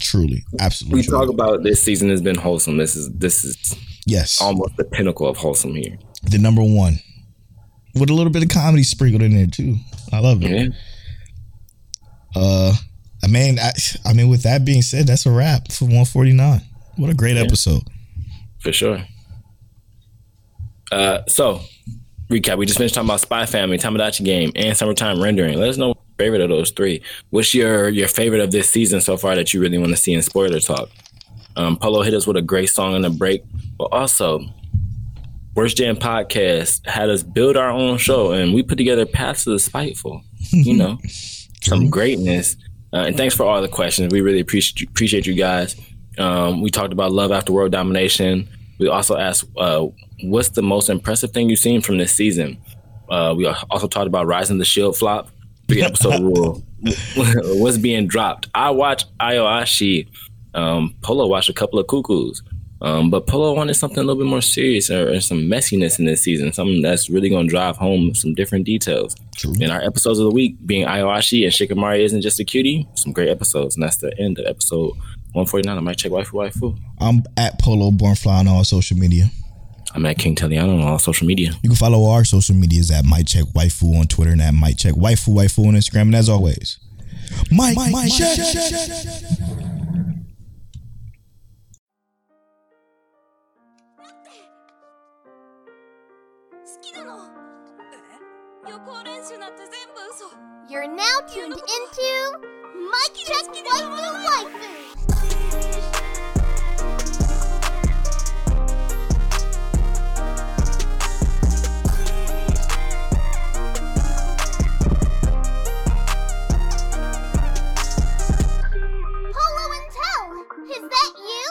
B: Truly. Absolutely.
C: We talk about this season has been wholesome. This is this is
B: yes.
C: almost the pinnacle of wholesome here.
B: the number one. With a little bit of comedy sprinkled in there too. I love it.
C: Yeah.
B: Uh I mean I, I mean with that being said, that's a wrap for 149. What a great episode.
C: For sure. Uh, so recap. We just finished talking about Spy Family, Tomodachi Game, and Summertime Rendering. Let us know favorite of those three. What's your your favorite of this season so far that you really want to see in spoiler talk? Um, Polo hit us with a great song on the break, but also Worst Jam Podcast had us build our own show, and we put together Paths to the Spiteful. You [LAUGHS] know, some greatness. Uh, and thanks for all the questions. We really appreciate appreciate you guys. Um, we talked about love after world domination. We also asked, uh, what's the most impressive thing you've seen from this season? Uh, we also talked about Rising the Shield flop, episode [LAUGHS] rule. [LAUGHS] what's being dropped? I watched Aoashi. Um, Polo watched a couple of cuckoos. Um, but Polo wanted something a little bit more serious or, or some messiness in this season, something that's really going to drive home some different details.
B: True.
C: In our episodes of the week, being Aoashi and Shikimori isn't just a cutie, some great episodes. And that's the end of episode 149. I might check Waifu Waifu.
B: I'm at Polo Bornfly on all social media.
C: I'm at King Teliano on all social media.
B: You can follow our social medias at Mic Check Waifu on Twitter and at Mic Check Waifu Waifu on Instagram. And as always, Mike, Mike,
A: Mike check, check, check, You're now tuned into Mic Check Waifu Waifu. is that you?